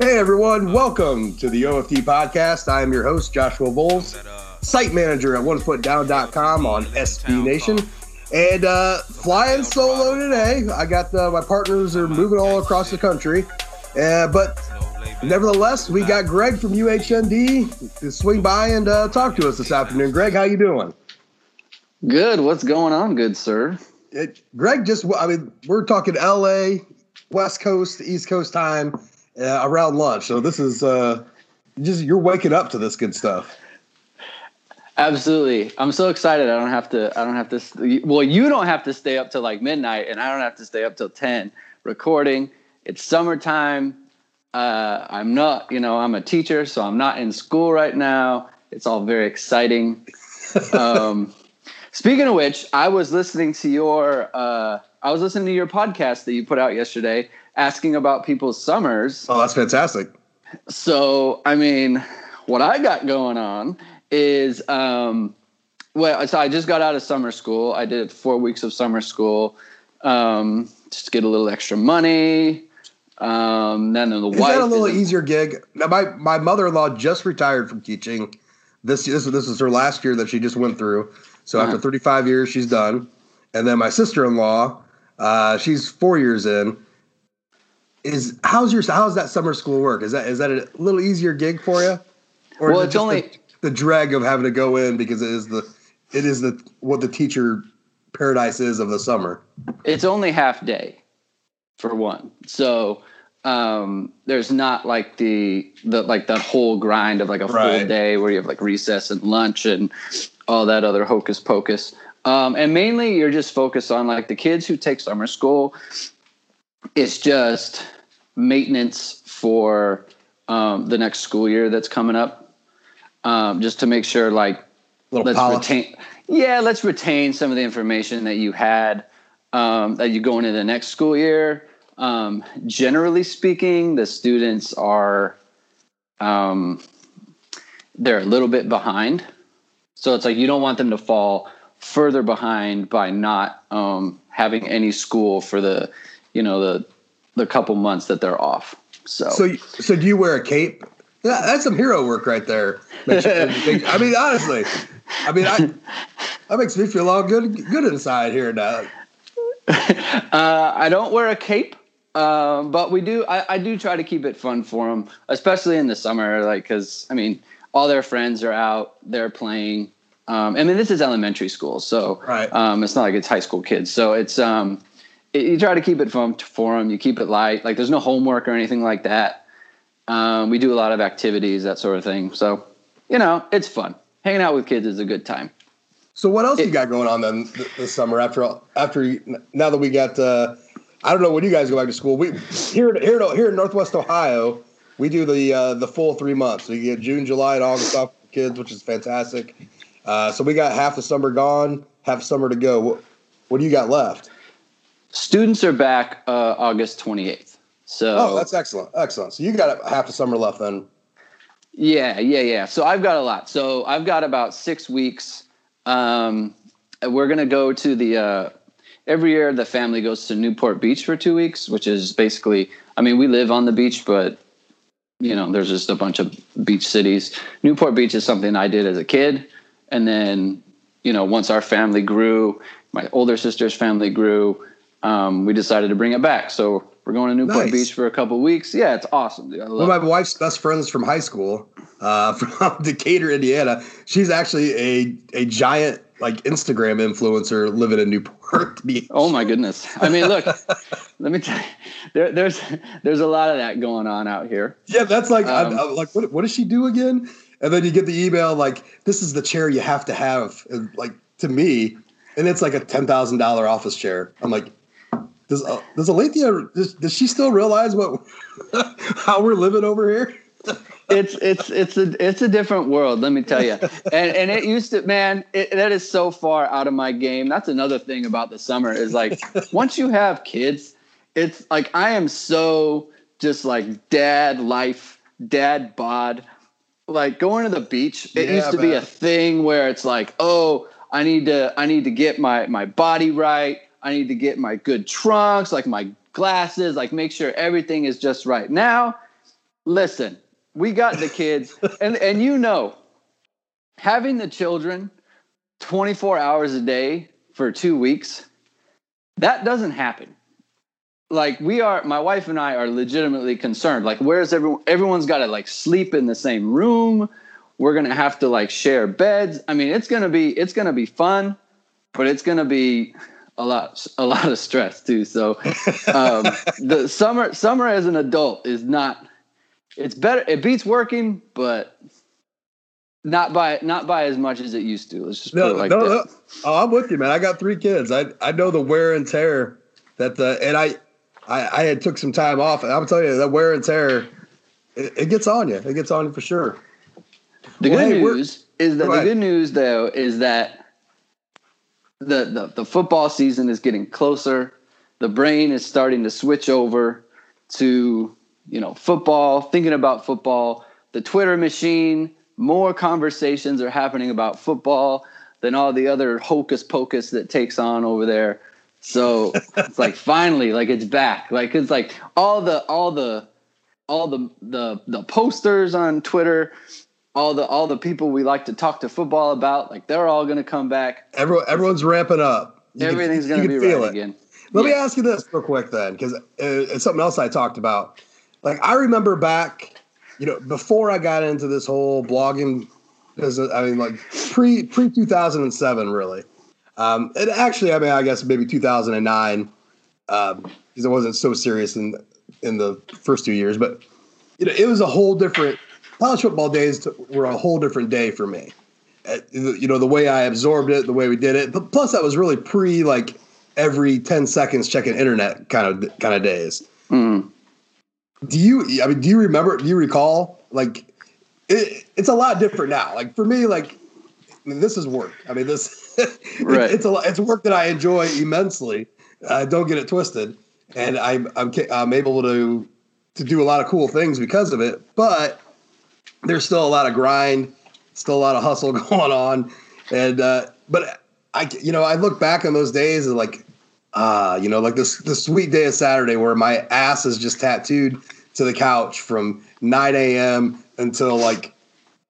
Hey everyone, welcome to the OFD podcast. I am your host, Joshua Vowles, site manager at onefootdown.com on SB Nation. And uh, flying solo today. I got the, my partners are moving all across the country. Uh, but nevertheless, we got Greg from UHND to swing by and uh, talk to us this afternoon. Greg, how you doing? Good. What's going on, good sir? It, Greg just, I mean, we're talking LA, West Coast, East Coast time uh, around lunch. So this is uh, just you're waking up to this good stuff. Absolutely. I'm so excited. I don't have to. I don't have to. Well, you don't have to stay up till like midnight, and I don't have to stay up till ten recording. It's summertime. Uh, I'm not. You know, I'm a teacher, so I'm not in school right now. It's all very exciting. um, speaking of which, I was listening to your. Uh, I was listening to your podcast that you put out yesterday, asking about people's summers. Oh, that's fantastic. So, I mean, what I got going on is, um, well, so I just got out of summer school. I did four weeks of summer school, um, just to get a little extra money. Um, then in the wife. is wife that a little easier gig? Now, my my mother in law just retired from teaching. This this this is her last year that she just went through. So Uh-huh. after 35 years, she's done. And then my sister in law, uh, she's four years in. Is how's your how's that summer school work? Is that is that a little easier gig for you? Or Well, is it it's just only- the, the drag of having to go in because it is the it is the what the teacher paradise is of the summer. it's only half day for one so um there's not like the the like that whole grind of like a full Right. day where you have like recess and lunch and all that other hocus pocus um and mainly you're just focused on like the kids who take summer school it's just maintenance for um the next school year that's coming up um just to make sure like Little let's polish. retain yeah let's retain some of the information that you had um, that you go into the next school year um, generally speaking the students are um, they're a little bit behind so it's like you don't want them to fall further behind by not um, having any school for the you know the the couple months that they're off so, So, so do you wear a cape? Yeah, that's some hero work right there. I mean, honestly, I mean, I, that makes me feel all good, good inside here now. Uh, I don't wear a cape, um, but we do. I, I do try to keep it fun for them, especially in the summer. Like, because I mean, all their friends are out, they're playing. Um, I mean, this is elementary school, so Right. um, it's not like it's high school kids. So it's um, you try to keep it fun for them. You keep it light. Like, there's no homework or anything like that. Um, we do a lot of activities, that sort of thing. So, you know, it's fun. Hanging out with kids is a good time. So, what else you got going on then this summer? After all, after you, now that we got, uh, I don't know when you guys go back to school. We here here here in Northwest Ohio, we do the uh, the full three months. We get June, July, and August off for kids, which is fantastic. Uh, so we got half the summer gone, half summer to go. What, what do you got left? Students are back uh, August 28th. So Oh, that's excellent, excellent. So you got half the summer left then. Yeah, yeah, yeah. So I've got a lot. So I've got about six weeks. Um, we're gonna go to the. Uh, every year, the family goes to Newport Beach for two weeks, which is basically. I mean, we live on the beach, but you know, there's just a bunch of beach cities. Newport Beach is something I did as a kid, and then you know, once our family grew, my older sister's family grew, um, we decided to bring it back. So we're going to Newport Nice. Beach for a couple weeks. Yeah, it's awesome. dude. One of my wife's best friends from high school, uh, from Decatur, Indiana. She's actually a a giant like Instagram influencer living in Newport Beach. Oh my goodness! I mean, look, let me tell you, there, there's there's a lot of that going on out here. Yeah, that's like Um, I'm like what what does she do again? And then you get the email like this is the chair you have to have, and, like to me, and it's like a ten thousand dollar office chair. I'm like, does uh, does Alethea does, does she still realize what how we're living over here? It's it's it's a it's a different world, let me tell you. And and it used to, man, it, that is so far out of my game. That's another thing about the summer is like once you have kids, it's like I am so just like dad life, dad bod. Like going to the beach, it Yeah, used to be a thing where it's like, oh, I need to I need to get my my body right. I need to get my good trunks, like my glasses, like make sure everything is just right. Now, listen, we got the kids, and and you know, having the children 24 hours a day for two weeks, that doesn't happen. Like we are, my wife and I are legitimately concerned. Like, where's everyone? Everyone's got to like sleep in the same room. We're gonna have to like share beds. I mean, it's gonna be it's gonna be fun, but it's gonna be a lot a lot of stress too. So um, the summer summer as an adult is not. It's better. It beats working, but not by not by as much as it used to. Let's just no, put it like no, that. no. Oh, I'm with you, man. I got three kids. I I know the wear and tear that the and I I, I had took some time off, and I'm telling you that wear and tear, it, it gets on you. It gets on you for sure. The Well, good hey, news is that the good news though is that the, the the football season is getting closer. The brain is starting to switch over to you know football, thinking about football. The Twitter machine, more conversations are happening about football than all the other hocus pocus that takes on over there. So it's like finally, like it's back. Like it's like all the all the all the the the posters on Twitter, all the all the people we like to talk to football about, like they're all going to come back. Everyone, everyone's ramping up. You Everything's going to be feel right it. again. Let me ask you this real quick then, because it's something else I talked about. Like I remember back, you know, before I got into this whole blogging business. I mean, like pre pre two thousand and seven, really. Um, and actually, I mean, I guess maybe two thousand and nine, because it wasn't so serious in in the first two years. But you know, it was a whole different college football days were a whole different day for me. You know, the way I absorbed it, the way we did it. But plus, that was really pre like every 10 seconds checking internet kind of kind of days. Mm. Do you I mean do you remember do you recall like it, it's a lot different now. Like for me like I mean, this is work. I mean this Right. it's a lot- it's work that I enjoy immensely. Uh, don't get it twisted. And I'm I'm I'm able to to do a lot of cool things because of it, but there's still a lot of grind, still a lot of hustle going on, and uh, but I you know I look back on those days and like ah you know like this the sweet day of Saturday where my ass is just tattooed to the couch from 9 a.m. until like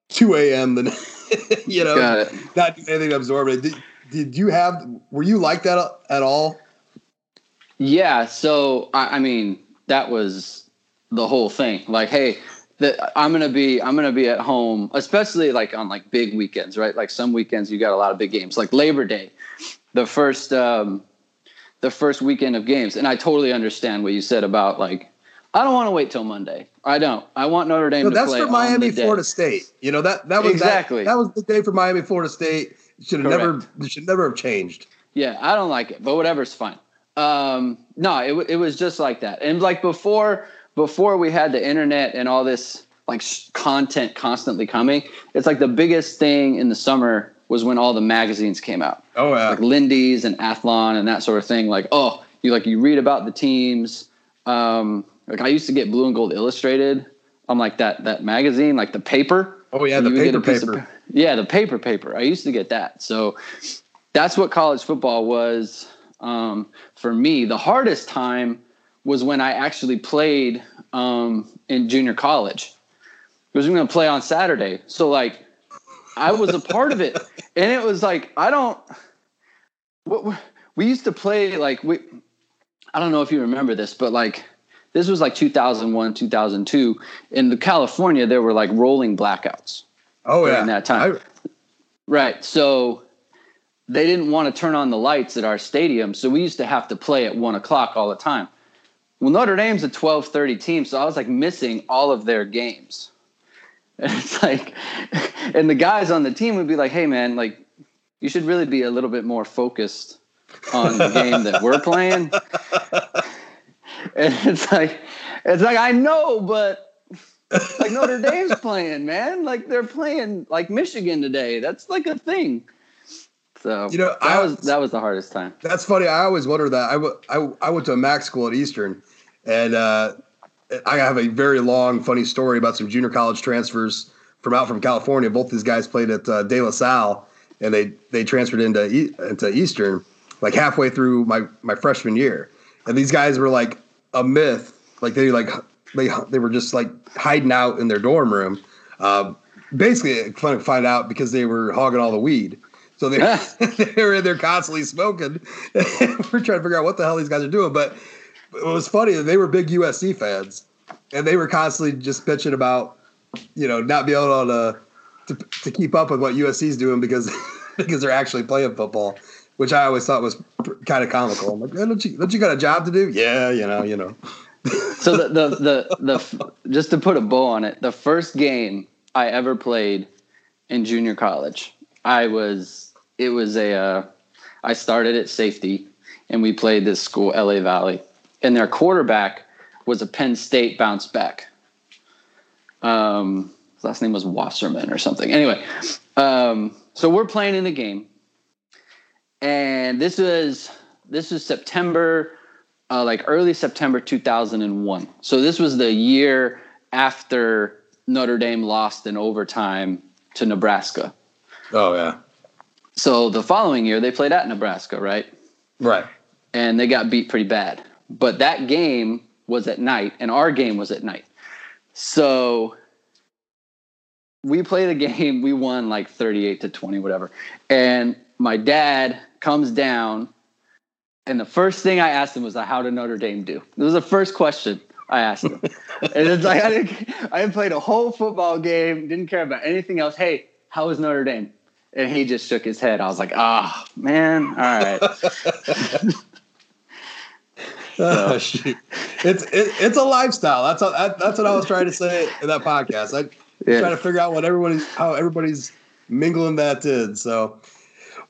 2 a.m. Then you know not doing anything to absorb it. Did, did you have were you like that at all? Yeah. So I, I mean, that was the whole thing. Like, hey, the, I'm gonna be I'm gonna be at home, especially like on like big weekends, right? Like some weekends you got a lot of big games, like Labor Day, the first um, the first weekend of games. And I totally understand what you said about like I don't want to wait till Monday. I don't. I want Notre Dame No, to that's play for Miami. Florida State. You know that that was Exactly. That, was the day for Miami, Florida State. Should have never. Should never have changed. Yeah, I don't like it, but whatever's fine. Um, no, it, it was just like that. And like before, before we had the internet and all this like content constantly coming, it's like the biggest thing in the summer was when all the magazines came out, Oh yeah. like Lindy's and Athlon and that sort of thing. Like, oh, you like you read about the teams. Um, like I used to get Blue and Gold Illustrated on like that that magazine, like the paper. Oh yeah, the get paper of yeah, the paper paper. I used to get that. So that's what college football was um, for me. The hardest time was when I actually played um, in junior college. Because was going to play on Saturday. So like I was a part of it, and it was like I don't. What we used to play like we. I don't know if you remember this, but like this was like 2001, 2002. In the California, there were like rolling blackouts. Oh yeah. that time. I- Right. So they didn't want to turn on the lights at our stadium, so we used to have to play at one o'clock all the time. Well, Notre Dame's a twelve thirty team, so I was like missing all of their games. And it's like, and the guys on the team would be like, "Hey, man, like, you should really be a little bit more focused on the game that we're playing." And it's like, it's like I know, but like Notre Dame's playing, man. Like they're playing like Michigan today. That's like a thing. So You know, that I- was that was the hardest time. That's funny. I always wonder that. I, w- I, I went to a MAC school at Eastern, and uh, I have a very long, funny story about some junior college transfers from out from California. Both these guys played at uh, De La Salle, and they they transferred into e- into Eastern like halfway through my my freshman year. And these guys were like a myth. Like they like they they were just like hiding out in their dorm room. Uh, basically, fun to find out because they were hogging all the weed. So they ah. they were in there constantly smoking. we're trying to figure out what the hell these guys are doing. But it was funny that they were big USC fans, and they were constantly just bitching about you know not being able to to, to keep up with what USC's doing because because they're actually playing football, which I always thought was kind of comical. I'm like, don't you don't you got a job to do? Yeah, you know, you know. so the, the the the just to put a bow on it, the first game I ever played in junior college, I was it was a uh, I started at safety and we played this school LA Valley and their quarterback was a Penn State bounce back. Um, his last name was Wasserman or something. Anyway, um, so we're playing in the game, and this was this was September, uh, like early September 2001. So this was the year after Notre Dame lost in overtime to Nebraska. Oh yeah. So the following year they played at Nebraska, right? Right. And they got beat pretty bad. But that game was at night, and our game was at night. So we played a game, we won like 38 to 20, whatever. And my dad comes down, and the first thing I asked him was, How did Notre Dame do? It was the first question I asked him. and it's like, I didn't, I played a whole football game, didn't care about anything else. Hey, how was Notre Dame? And he just shook his head. I was like, Ah, oh, man, all right. Oh, shoot. It's it, it's a lifestyle. That's a, that, that's what I was trying to say in that podcast. I yeah. trying to figure out what everybody's how everybody's mingling that in. So,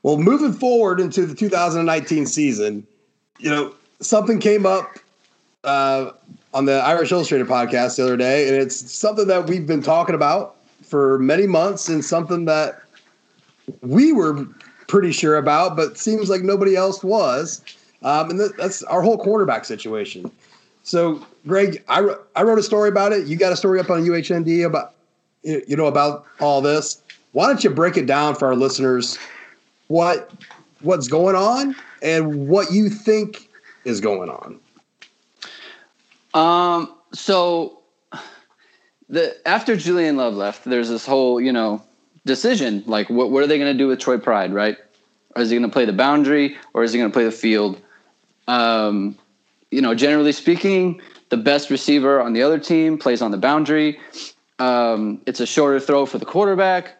well, moving forward into the 2019 season, you know, something came up uh, on the Irish Illustrated podcast the other day, and it's something that we've been talking about for many months, and something that we were pretty sure about, but seems like nobody else was. Um, and that's our whole quarterback situation. So, Greg, I, I wrote a story about it. You got a story up on UHND about you know about all this. Why don't you break it down for our listeners? What what's going on and what you think is going on? Um. So the after Julian Love left, there's this whole you know decision like what what are they going to do with Troy Pride, right? Is he going to play the boundary or is he going to play the field? Um, you know, generally speaking, the best receiver on the other team plays on the boundary. Um, it's a shorter throw for the quarterback.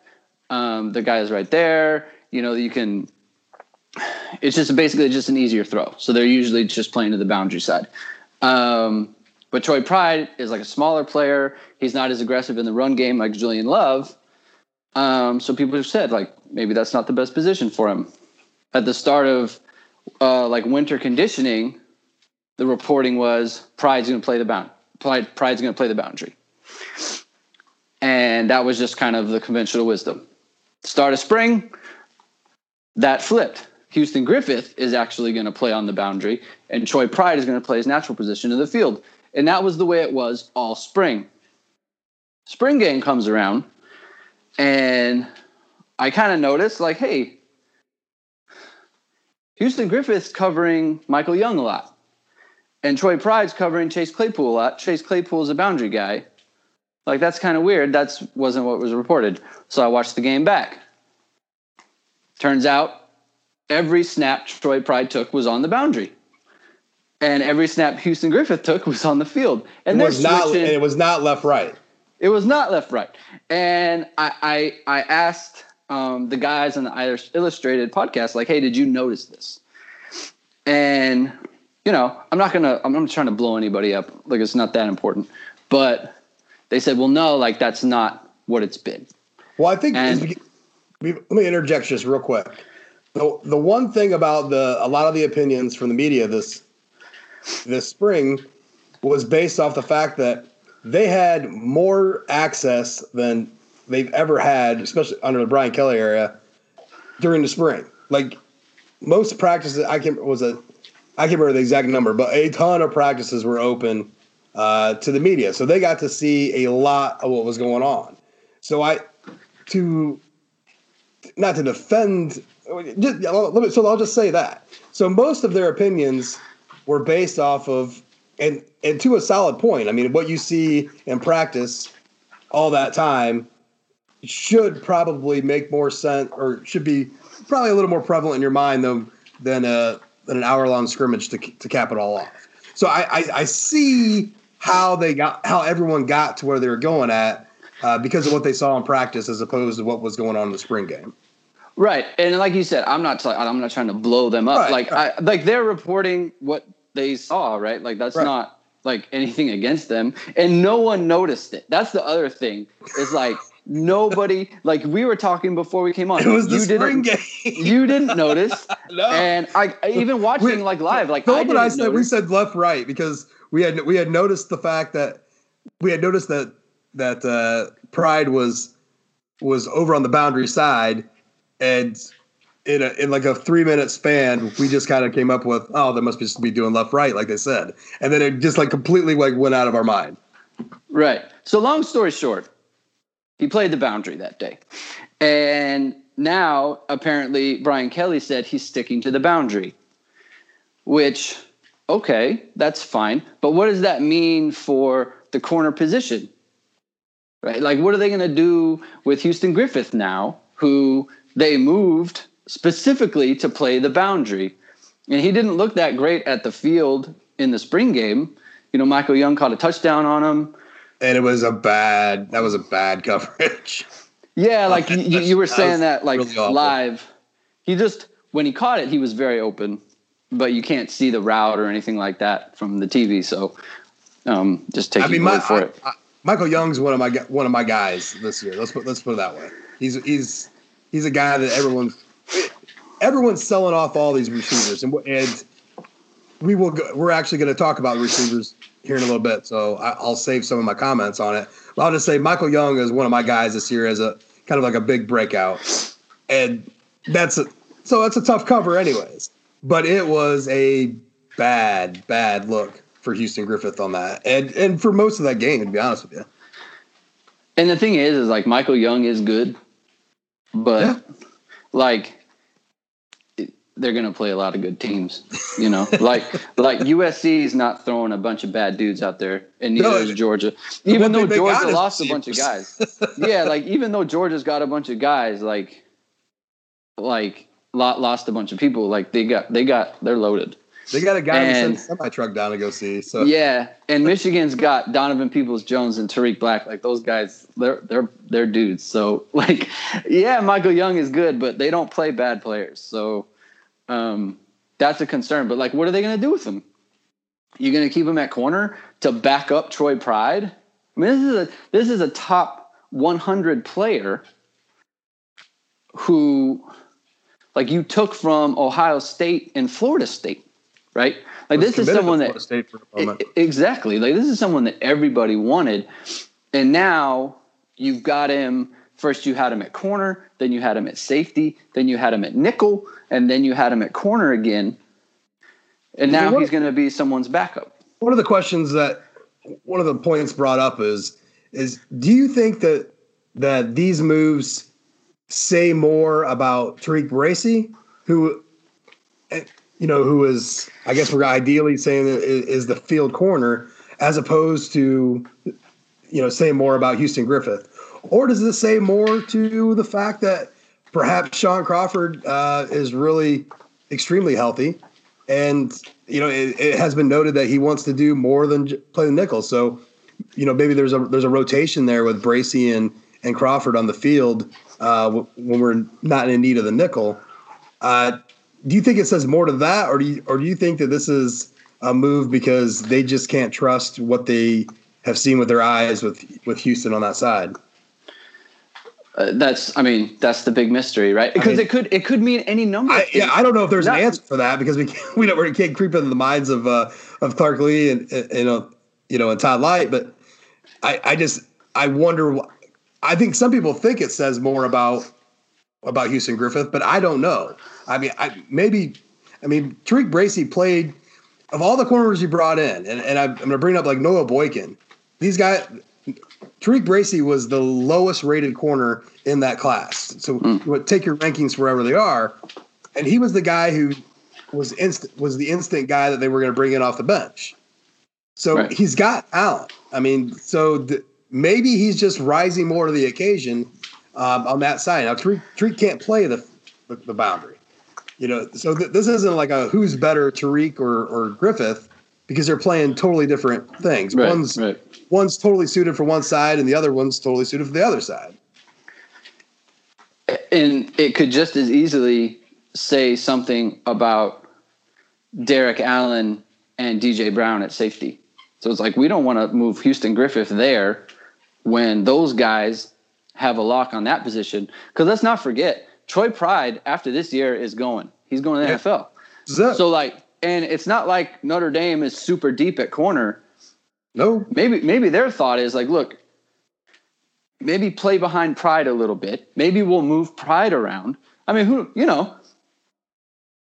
Um, the guy is right there. You know, you can. It's just basically just an easier throw. So they're usually just playing to the boundary side. Um, but Troy Pride is like a smaller player. He's not as aggressive in the run game like Julian Love. Um, so people have said like maybe that's not the best position for him. At the start of uh, like winter conditioning, the reporting was Pride's going to play the bound. Pride, Pride's going to play the boundary, and that was just kind of the conventional wisdom. Start of spring, that flipped. Houston Griffith is actually going to play on the boundary, and Troy Pride is going to play his natural position in the field. And that was the way it was all spring. Spring game comes around, and I kind of noticed, like, hey, Houston Griffith's covering Michael Young a lot. And Troy Pride's covering Chase Claypool a lot. Chase Claypool's a boundary guy. Like that's kind of weird. That wasn't what was reported. So I watched the game back. Turns out every snap Troy Pride took was on the boundary. And every snap Houston Griffith took was on the field. And it was not and it was not left right. It was not left right. And I I, I asked um, the guys on the Irish Illustrated podcast, like, hey, did you notice this? And you know, I'm not gonna, I'm not trying to blow anybody up. Like, it's not that important. But they said, well, no, like that's not what it's been. Well, I think and, let me interject just real quick. The the one thing about the a lot of the opinions from the media this this spring was based off the fact that they had more access than they've ever had, especially under the Brian Kelly era, during the spring. Like most practices, I can was a I can't remember the exact number, but a ton of practices were open uh, to the media, so they got to see a lot of what was going on. So I to not to defend, just, so I'll just say that. So most of their opinions were based off of and and to a solid point. I mean, what you see in practice all that time should probably make more sense, or should be probably a little more prevalent in your mind than than a than an hour long scrimmage to to cap it all off. So I, I, I see how they got how everyone got to where they were going at uh, because of what they saw in practice as opposed to what was going on in the spring game. Right, and like you said, I'm not. I'm not trying to blow them up. Right, like, right. I, like they're reporting what they saw. Right, like that's right. not like anything against them, and no one noticed it. That's the other thing. It's like nobody. Like we were talking before we came on. It was the you spring game. You didn't notice. no. And I, I even watching we, like live, like Philip I and I said notice. we said left right because we had we had noticed the fact that we had noticed that that uh, Pride was was over on the boundary side and in a, in like a three minute span, we just kind of came up with, oh, they must just be doing left right, like they said, and then it just like completely like went out of our mind. Right. So long story short, he played the boundary that day, and now apparently Brian Kelly said he's sticking to the boundary, which okay, that's fine, but what does that mean for the corner position? Right? Like, what are they going to do with Houston Griffith now, who they moved specifically to play the boundary. And he didn't look that great at the field in the spring game. You know, Michael Young caught a touchdown on him. And it was a bad, that was a bad coverage. Yeah, like you, you, were saying that, that like really live. He just, when he caught it, he was very open, but you can't see the route or anything like that from the TV. So um, just take I mean, my, for I, it. I, Michael Young's one of my one of my guys this year. Let's put let's put it that way. He's he's he's a guy that everyone's everyone's selling off all these receivers, and and we will go, we're actually going to talk about receivers here in a little bit. So I, will save some of my comments on it. But I'll just say Michael Young is one of my guys this year as a kind of like a big breakout, and that's a so that's a tough cover, anyways. But it was a bad, bad look for Houston Griffith on that, and and for most of that game, to be honest with you. And the thing is, is like Michael Young is good, but yeah. like they're going to play a lot of good teams, you know. like like USC is not throwing a bunch of bad dudes out there, and neither no, is Georgia. Even though Georgia lost a bunch of guys, yeah, like even though Georgia's got a bunch of guys, like like lost a bunch of people, like they got they got they're loaded. They got a guy and, to send semi truck down to go see. So yeah, and Michigan's got Donovan Peoples Jones and Tarik Black. Like those guys, they're they're they're dudes. So like, yeah, Michael Young is good, but they don't play bad players. So um, that's a concern. But like, what are they going to do with him? You're going to keep him at corner to back up Troy Pride? I mean, this is a this is a top 100 player who like you took from Ohio State and Florida State right? Like this is someone that exactly like this is someone that everybody wanted, and now you've got him. First, you had him at corner, then you had him at safety, then you had him at nickel, and then you had him at corner again. And now he's going to be someone's backup. One of the questions that one of the points brought up is is do you think that that these moves say more about Tariq Bracy, who you know, who is, I guess we're ideally saying is the field corner, as opposed to, you know, saying more about Houston Griffith? Or does this say more to the fact that perhaps Shaun Crawford uh, is really extremely healthy? And, you know, it, it, has been noted that he wants to do more than play the nickel. So, you know, maybe there's a there's a rotation there with Bracy and, and Crawford on the field uh, when we're not in need of the nickel. Uh, do you think it says more to that, or do you, or do you think that this is a move because they just can't trust what they have seen with their eyes with with Houston on that side? Uh, that's, I mean, that's the big mystery, right? Because I mean, it could it could mean any number. I, yeah, I don't know if there's Not, an answer for that because we can't, we don't we can't creep into the minds of uh, of Clark Lee and, and you know you know and Todd Light, but I I just I wonder. I think some people think it says more about about Houston Griffith, but I don't know. I mean, I, maybe, I mean, Tariq Bracy played of all the corners he brought in, and, and I, am going to bring up like Noah Boykin. These guys, Tariq Bracy was the lowest rated corner in that class. So mm. take your rankings wherever they are, and he was the guy who was instant was the instant guy that they were going to bring in off the bench. So Right. he's got talent. I mean, so th- maybe he's just rising more to the occasion um, on that side. Now, Tariq, Tariq can't play the, the, the boundary. You know, so th- this isn't like a who's better, Tariq or, or Griffith, because they're playing totally different things. Right, one's right. One's totally suited for one side, and the other one's totally suited for the other side. and it could just as easily say something about Derrik Allen and DJ Brown at safety. So it's like we don't want to move Houston Griffith there when those guys have a lock on that position. Because let's not forget, Troy Pride after this year is going. He's going to the Yeah. NFL. This is it. So like, and it's not like Notre Dame is super deep at corner no, maybe maybe their thought is like, look, maybe play behind Pride a little bit. Maybe we'll move Pride around. I mean, who you know?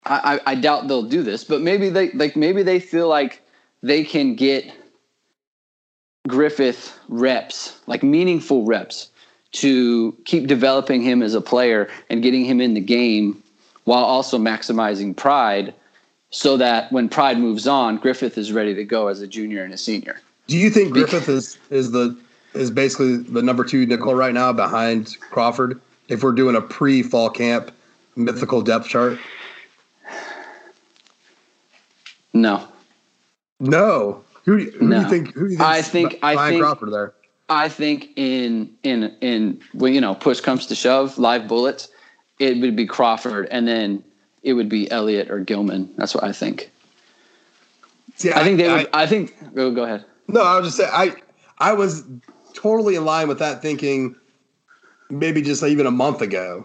I, I, I doubt they'll do this, but maybe they like maybe they feel like they can get Griffith reps, like meaningful reps, to keep developing him as a player and getting him in the game while also maximizing Pride, so that when Pride moves on, Griffith is ready to go as a junior and a senior. Do you think Griffith is is the is basically the number two nickel right now behind Crawford? If we're doing a pre fall camp mythical depth chart, No, no. Who, do you- who do you think? Who do you think? I think- I think- Crawford there. I think in in in when you know push comes to shove, live bullets, it would be Crawford, and then it would be Elliott or Gilman. That's what I think. See, I think they would. I, think. Go, go ahead. No, I was just saying. I I was totally in line with that thinking. Maybe just even a month ago,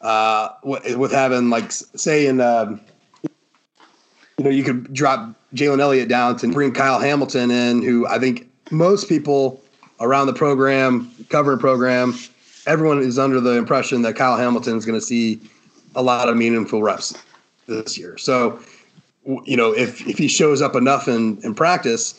uh, with, having like say in, um, you know, you could drop Jalen Elliott down to bring Kyle Hamilton in, who I think most people around the program, covering program, everyone is under the impression that Kyle Hamilton is going to see a lot of meaningful reps this year. So, you know, if if he shows up enough in in practice,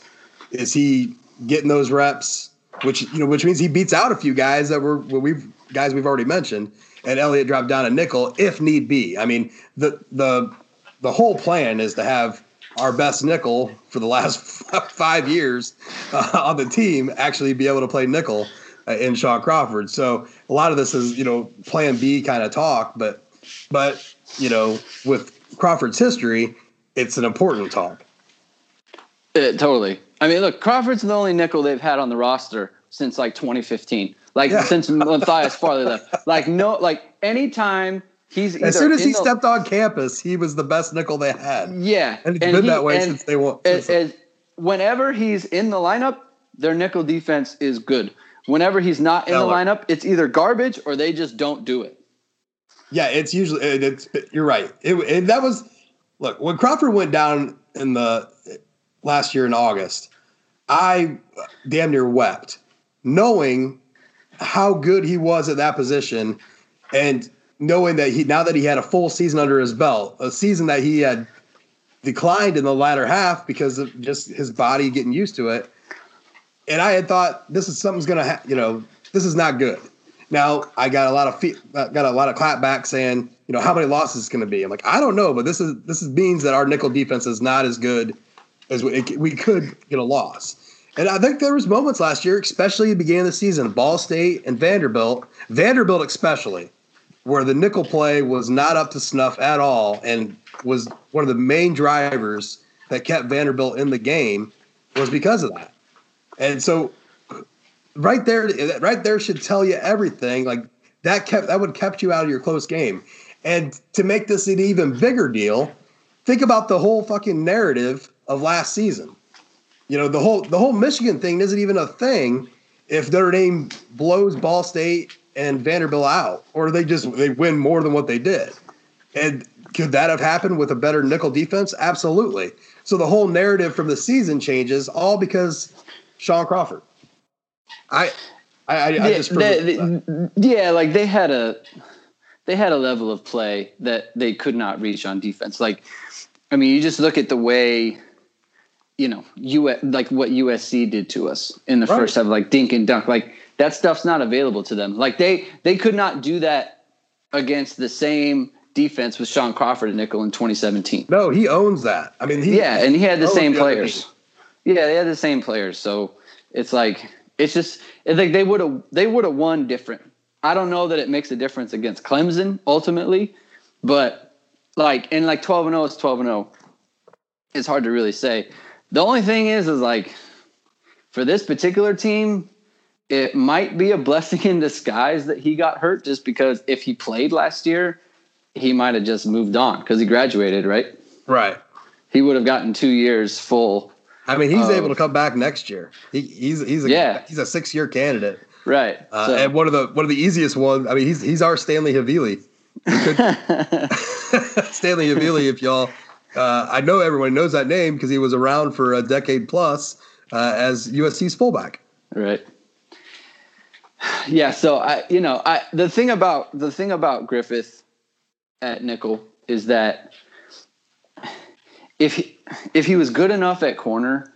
is he getting those reps? Which you know, which means he beats out a few guys that were well, we've guys we've already mentioned, and Elliott dropped down a nickel if need be. I mean, the the the whole plan is to have our best nickel for the last five years uh, on the team actually be able to play nickel uh, in Shaun Crawford. So a lot of this is you know Plan B kind of talk, but but you know with Crawford's history, it's an important talk. Uh, totally. I mean, look, Crawford's the only nickel they've had on the roster since like 2015. Like Yeah. since Matthias Farley left. Like no, like anytime he's As soon as he the- stepped on campus, he was the best nickel they had, yeah, and it's been he- that way and- since they won. as- whenever he's in the lineup, their nickel defense is good. Whenever he's not in Stellar. the lineup, it's either garbage or they just don't do it. Yeah, it's usually it- it's. You're right. It, and that was look when Crawford went down in the last year in August. I damn near wept, knowing how good he was at that position, and knowing that he now that he had a full season under his belt, a season that he had declined in the latter half because of just his body getting used to it. And I had thought this is something's gonna, ha- you know, this is not good. Now I got a lot of fe- got a lot of clapback saying, you know, how many losses is going to be. I'm like, I don't know, but this is this is means that our nickel defense is not as good as we, we could get a loss. And I think there was moments last year, especially at the beginning of the season, Ball State and Vanderbilt, Vanderbilt especially, where the nickel play was not up to snuff at all, and was one of the main drivers that kept Vanderbilt in the game was because of that. And so right there right there should tell you everything like that kept that would kept you out of your close game and to make this an even bigger deal think about the whole fucking narrative of last season. You know the whole the whole michigan thing isn't even a thing if notre dame blows ball state and vanderbilt out or they just they win more than what they did. And could that have happened with a better nickel defense? Absolutely. So the whole narrative from the season changes all because shaun crawford. I, I, I, I just they- forget they- yeah, like they had a they had a level of play that they could not reach on defense. Like, I mean, you just look at the way, you know, U like what USC did to us in the Right. first half, like dink and dunk. Like that stuff's not available to them. Like they they could not do that against the same defense with Shaun Crawford and nickel in 2017. no, he owns that. I mean, he Yeah, and he had the same players. Yeah, they had the same players, so it's like it's just it's like they would have they would have won different. I don't know that it makes a difference against Clemson ultimately, but like in like twelve and zero is twelve and zero. It's hard to really say. The only thing is, is like for this particular team, it might be a blessing in disguise that he got hurt, just because if he played last year, he might have just moved on because he graduated, right? Right. He would have gotten two years full. I mean, he's Oh. able to come back next year. He, he's he's a Yeah. he's a six year candidate. Right. Uh, So- and one of the one of the easiest ones. I mean, he's he's our Stanley Havili. Stanley Havili, if y'all, uh, I know everyone knows that name because he was around for a decade plus uh, as USC's fullback. Right. Yeah, so I you know, I the thing about the thing about Griffith at nickel is that if he, if he was good enough at corner,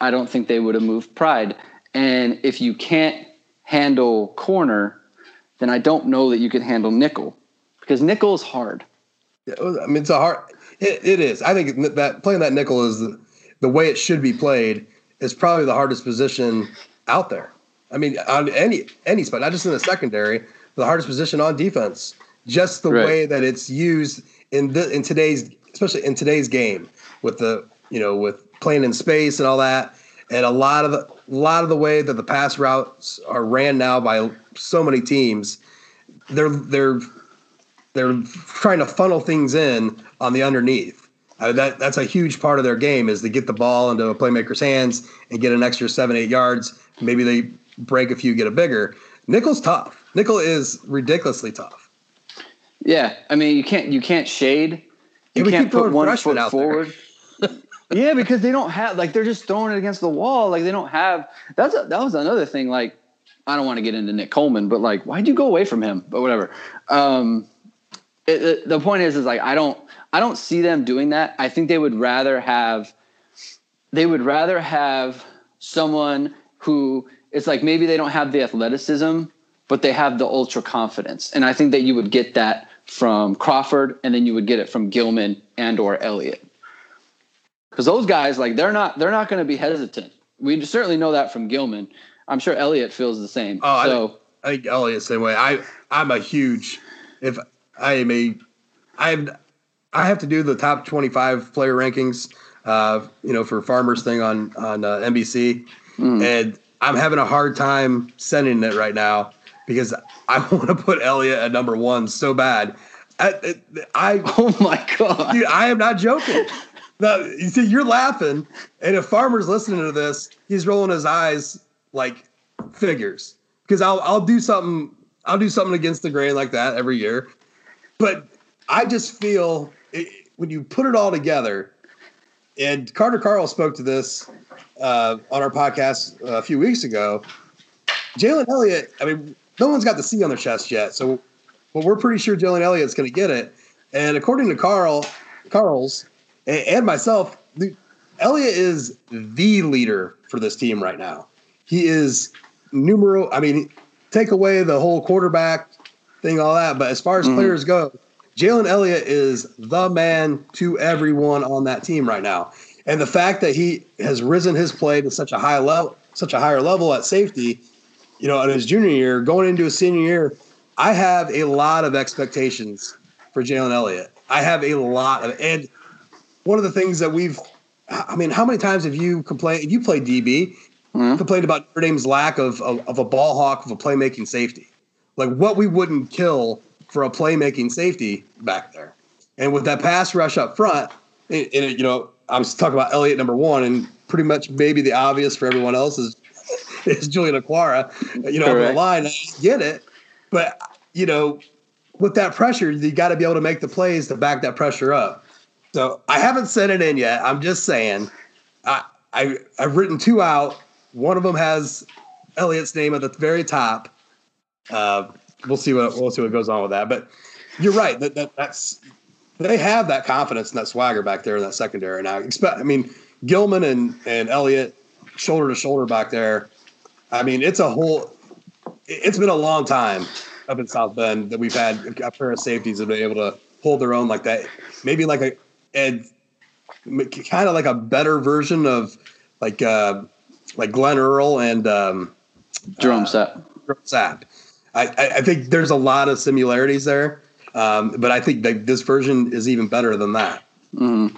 I don't think they would have moved Pride. And if you can't handle corner, then I don't know that you can handle nickel because nickel is hard. Yeah, I mean, it's a hard. It, it is. I think that playing that nickel is the, the way it should be played. Is probably the hardest position out there. I mean, on any any spot, not just in the secondary, the hardest position on defense. Just the Right. way that it's used in the in today's, especially in today's game, with the you know with playing in space and all that, and a lot of the a lot of the way that the pass routes are ran now by so many teams, they're they're they're trying to funnel things in on the underneath. Uh, that that's a huge part of their game is to get the ball into a playmaker's hands and get an extra seven eight yards. Maybe they break a few, get a bigger. Nickel's tough. Nickel is ridiculously tough. Yeah, I mean you can't you can't shade. You can't put one foot out there. forward. yeah, because they don't have like they're just throwing it against the wall. Like they don't have. That's a, that was another thing. Like I don't want to get into Nick Coleman, but like why'd you go away from him? But whatever. Um, it, it- the point is, is like I don't I don't see them doing that. I think they would rather have they would rather have someone who it's like maybe they don't have the athleticism, but they have the ultra confidence. And I think that you would get that from Crawford and then you would get it from Gilman and or Elliott. Cuz those guys like they're not they're not going to be hesitant. We certainly know that from Gilman. I'm sure Elliott feels the same. Oh, I so think, I think Elliott same way. I I'm a huge if I am a I I have to do the top 25 player rankings uh you know for farmers thing on on uh, NBC and I'm having a hard time sending it right now because I want to put Elliott at number 1 so bad. I, I Oh my god. dude, I am not joking. No, you see, you're laughing, and if Farmer's listening to this, he's rolling his eyes like figures. Because I'll I'll do something I'll do something against the grain like that every year, but I just feel it, when you put it all together, and Carter Carl spoke to this uh, on our podcast a few weeks ago. Jalen Elliott, I mean, no one's got the C on their chest yet, so but we're pretty sure Jalen Elliott's going to get it. And according to Carl, Carl's and, and myself, the, Elliott is the leader for this team right now. He is numero. I mean, take away the whole quarterback thing, all that. But as far as players go, Jalen Elliott is the man to everyone on that team right now. And the fact that he has risen his play to such a high level, such a higher level at safety, you know, in his junior year, going into his senior year, I have a lot of expectations for Jalen Elliott. I have a lot of, and one of the things that we've, I mean, how many times have you complained? You played DB, mm-hmm. complained about Notre Dame's lack of, of of a ball hawk of a playmaking safety, like what we wouldn't kill for a playmaking safety back there, and with that pass rush up front, and, and you know, I'm talking about Elliott number one, and pretty much maybe the obvious for everyone else is is Julian Okwara, you know, over the Correct. line. I get it, but you know, with that pressure, you got to be able to make the plays to back that pressure up. So I haven't sent it in yet. I'm just saying, I, I I've written two out. One of them has Elliott's name at the very top. Uh, we'll see what we'll see what goes on with that. But you're right. That, that that's they have that confidence and that swagger back there in that secondary now. Expect, I mean, Gilman and and Elliott shoulder to shoulder back there. I mean, it's a whole. It's been a long time up in South Bend that we've had a pair of safeties that have been able to hold their own like that. Maybe like a and kind of like a better version of like uh, like Glenn Earl and um, Jerome Sapp. Jerome Sapp. I, I think there's a lot of similarities there, um, but I think that this version is even better than that. Mm-hmm.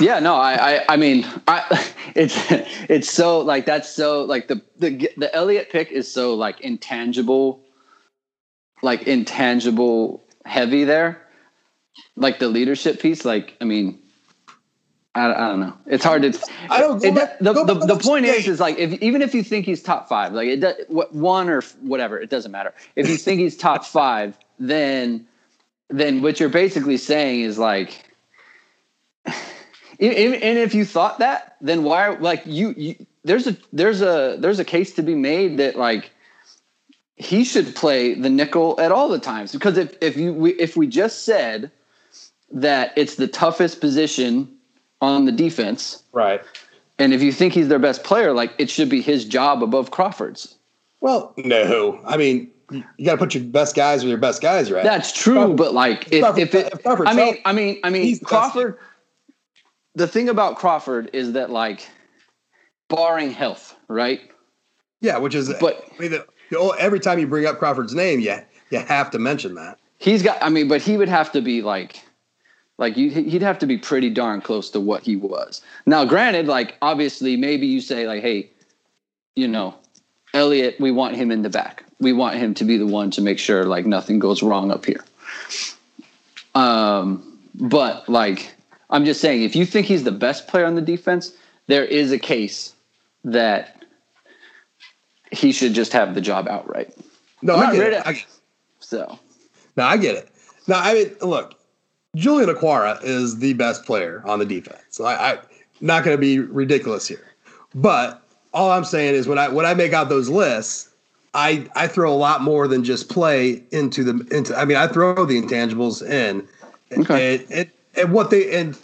Yeah, no, I, I, I mean, I, it's, it's so like that's so like the the the Elliott pick is so like intangible, like intangible heavy there, like the leadership piece. Like, I mean, I, I don't know. It's hard to. I don't. It, back, the the, the point is, is like if even if you think he's top five, like it does, one or whatever, it doesn't matter. If you think he's top five, then then what you're basically saying is like and if you thought that, then why? Like you, you, there's a there's a there's a case to be made that like he should play the nickel at all the times because if if you we, if we just said that it's the toughest position on the defense, right? And if you think he's their best player, like it should be his job above Crawford's. Well, no, I mean you got to put your best guys with your best guys, right? That's true, Crawford, but like if, Crawford, if it, if I mean, I mean, I mean, Crawford the thing about Crawford is that like barring health, right? Yeah, which is but I mean, the, the, every time you bring up Crawford's name, yeah, you, you have to mention that. He's got I mean, but he would have to be like like you, he'd have to be pretty darn close to what he was. Now, granted, like obviously, maybe you say like, hey, you know, Elliott, we want him in the back. We want him to be the one to make sure like nothing goes wrong up here. Um, but like I'm just saying, if you think he's the best player on the defense, there is a case that he should just have the job outright. No, I get, it. I So, no, I get it. Now, I mean, look, Julian Okwara is the best player on the defense. So I, I not going to be ridiculous here, but all I'm saying is when I when I make out those lists, I I throw a lot more than just play into the into. I mean, I throw the intangibles in. Okay. It, it, and what they and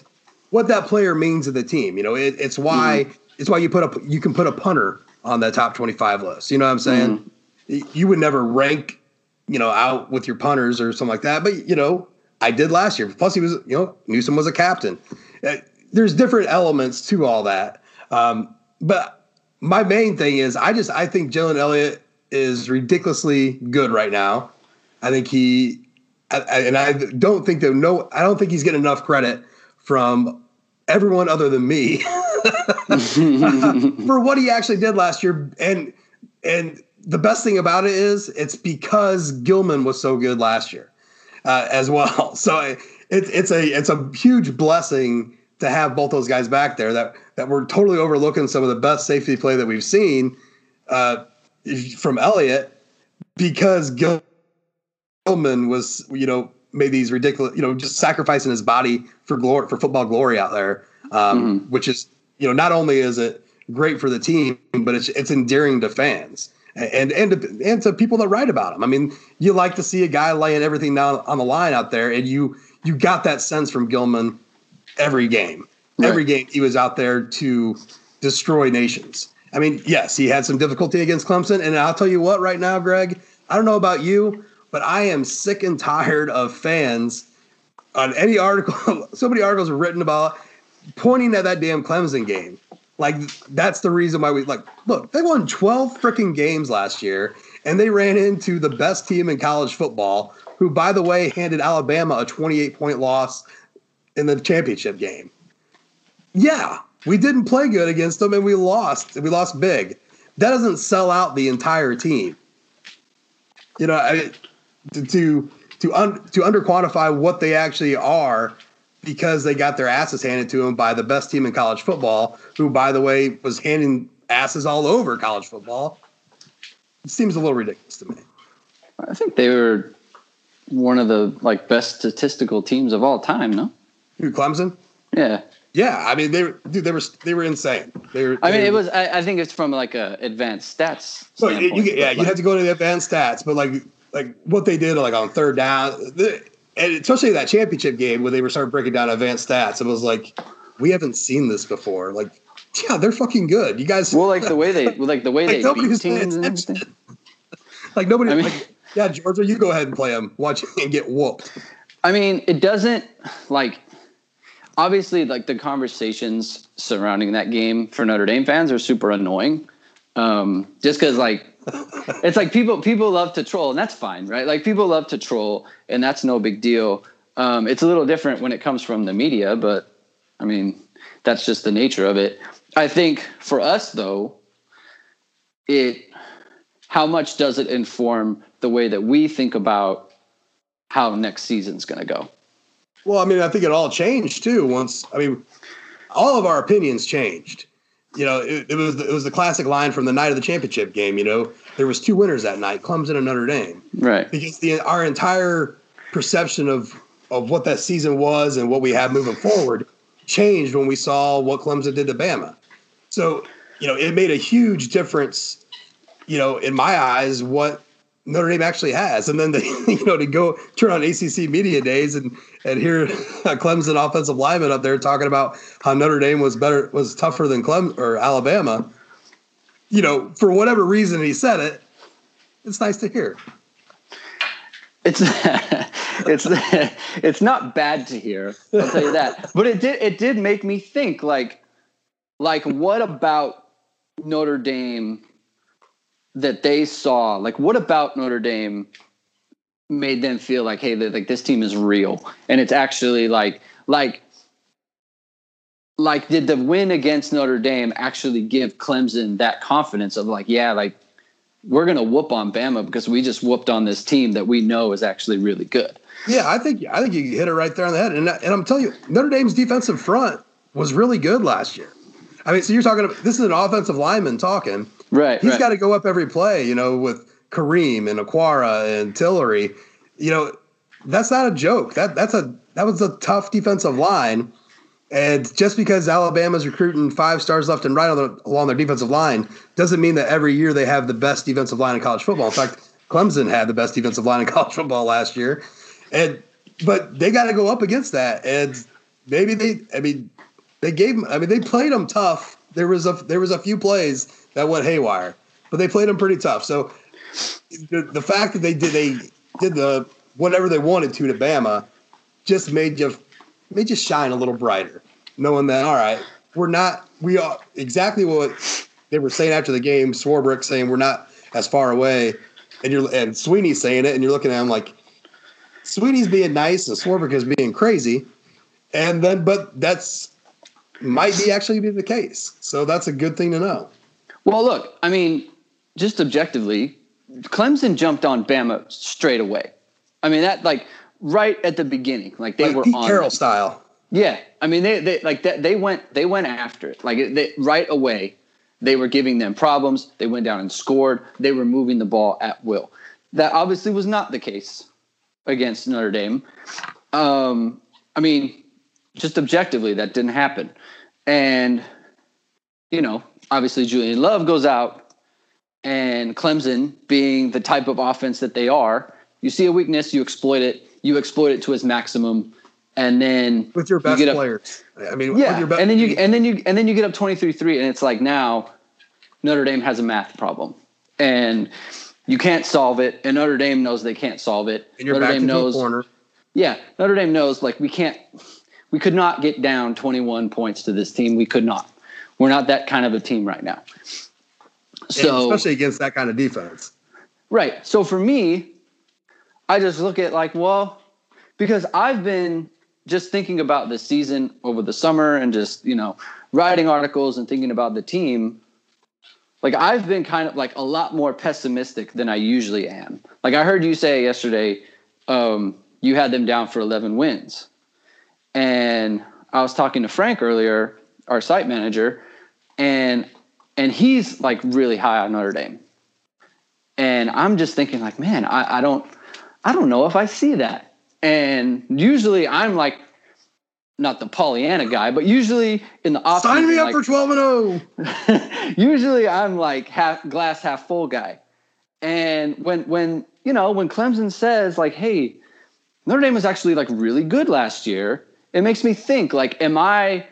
what that player means to the team. You know, it, it's why mm-hmm. it's why you put up you can put a punter on the top twenty five list. You know what I'm saying? Mm-hmm. You would never rank, you know, out with your punters or something like that. But you know, I did last year. Plus, he was you know, Newsome was a captain. Uh, there's different elements to all that. Um, but my main thing is I just I think Jalen Elliott is ridiculously good right now. I think he and I don't think that no, I don't think he's getting enough credit from everyone other than me for what he actually did last year. And and the best thing about it is it's because Gilman was so good last year uh, as well. So it, it's a it's a huge blessing to have both those guys back there that that we're totally overlooking some of the best safety play that we've seen uh, from Elliott because Gilman Gilman was, you know, made these ridiculous, you know, just sacrificing his body for glory, for football glory out there, um, mm-hmm. which is, you know, not only is it great for the team, but it's it's endearing to fans and and to, and to people that write about him. I mean, you like to see a guy laying everything down on the line out there, and you you got that sense from Gilman every game. Right. Every game he was out there to destroy nations. I mean, yes, he had some difficulty against Clemson, and I'll tell you what, right now, Greg, I don't know about you, but I am sick and tired of fans on any article. so many articles are written about pointing at that damn Clemson game. Like that's the reason why we like look. They won twelve freaking games last year, and they ran into the best team in college football, who, by the way, handed Alabama a twenty-eight point loss in the championship game. Yeah, we didn't play good against them, and we lost. We lost big. That doesn't sell out the entire team. You know, I, to to to, un, to under quantify what they actually are because they got their asses handed to them by the best team in college football, who, by the way, was handing asses all over college football. It seems a little ridiculous to me. I think they were one of the like best statistical teams of all time. No, who Clemson? Yeah, yeah. I mean, they were dude. They were they were insane. They were. I mean, were, it was. I, I, think it's from like a advanced stats. So you, yeah, you have to go to the advanced stats, but like like what they did like on third down, the, and especially that championship game when they were starting breaking down advanced stats. It was like we haven't seen this before. Like, yeah, they're fucking good. You guys. Well, like the way they, like the way like they beat teams and everything. like nobody. I mean, like, yeah, Georgia, you go ahead and play them. Watch and get whooped. I mean, it doesn't like. obviously like the conversations surrounding that game for Notre Dame fans are super annoying. Um, just because like it's like people people love to troll and that's fine, right? Like people love to troll and that's no big deal. Um, it's a little different when it comes from the media, but I mean that's just the nature of it. I think for us though, it how much does it inform the way that we think about how next season's going to go? Well, I mean, I think it all changed too. Once, I mean, all of our opinions changed. You know, it, it was it was the classic line from the night of the championship game. You know, there was two winners that night, Clemson and Notre Dame. Right. Because the our entire perception of of what that season was and what we have moving forward changed when we saw what Clemson did to Bama. So, you know, it made a huge difference, you know, in my eyes, what Notre Dame actually has. And then, they, you know, to go turn on ACC media days and, and hear a Clemson offensive lineman up there talking about how Notre Dame was better, was tougher than Clem or Alabama, you know, for whatever reason he said it, it's nice to hear. It's it's it's not bad to hear. I'll tell you that. But it did it did make me think like like what about Notre Dame that they saw? Like what about Notre Dame made them feel like hey like this team is real and it's actually like like like did the win against Notre Dame actually give Clemson that confidence of like yeah like we're to whoop on Bama because we just whooped on this team that we know is actually really good. Yeah, I think I think you hit it right there on the head. And and I'm telling you, Notre Dame's defensive front was really good last year. I mean, so you're talking about this is an offensive lineman talking. Right. He's right. got to go up every play, you know, with Kareem and Okwara and Tillery. You know, that's not a joke. That that's a that was a tough defensive line. And just because Alabama's recruiting five stars left and right the, along their defensive line doesn't mean that every year they have the best defensive line in college football. In fact, Clemson had the best defensive line in college football last year. And but they got to go up against that. And maybe they I mean they gave them I mean they played them tough. There was a there was a few plays that went haywire, but they played them pretty tough. So the, the fact that they did they did the whatever they wanted to to Bama just made you made you shine a little brighter, knowing that all right, we're not we are exactly what they were saying after the game. Swarbrick saying we're not as far away, and you're and Swinney's saying it, and you're looking at him like Swinney's being nice and Swarbrick is being crazy, and then but that's might be actually be the case. So that's a good thing to know. Well, look, I mean, just objectively, Clemson jumped on Bama straight away. I mean that like right at the beginning, like they like were Pete on Carroll them. style. Yeah, I mean they they like that they went they went after it like they, right away. They were giving them problems. They went down and scored. They were moving the ball at will. That obviously was not the case against Notre Dame. Um, I mean, just objectively, that didn't happen. And you know, obviously Julian Love goes out, and Clemson, being the type of offense that they are, you see a weakness, you exploit it. You exploit it to its maximum, and then with your you best up- players. I mean, with yeah, your best, and then you and then you and then you get up 23-3 and it's like now Notre Dame has a math problem. And you can't solve it and Notre Dame knows they can't solve it. and you're Notre back Dame knows corner. Yeah, Notre Dame knows like we can't we could not get down 21 points to this team. We could not. We're not that kind of a team right now. And especially against that kind of defense. Right. So for me, I just look at like, well, because I've been just thinking about the season over the summer and just, you know, writing articles and thinking about the team. Like I've been kind of like a lot more pessimistic than I usually am. Like I heard you say yesterday, um, you had them down for 11 wins. And I was talking to Frank earlier, our site manager, and and he's like really high on Notre Dame. And I'm just thinking, like, man, I, I don't, I don't know if I see that. And usually, I'm like, not the Pollyanna guy, but usually in the off Sign me up like, for 12 and 0. usually I'm like half glass half full guy. And when when you know when Clemson says like, "Hey, Notre Dame was actually like really good last year," it makes me think like, am I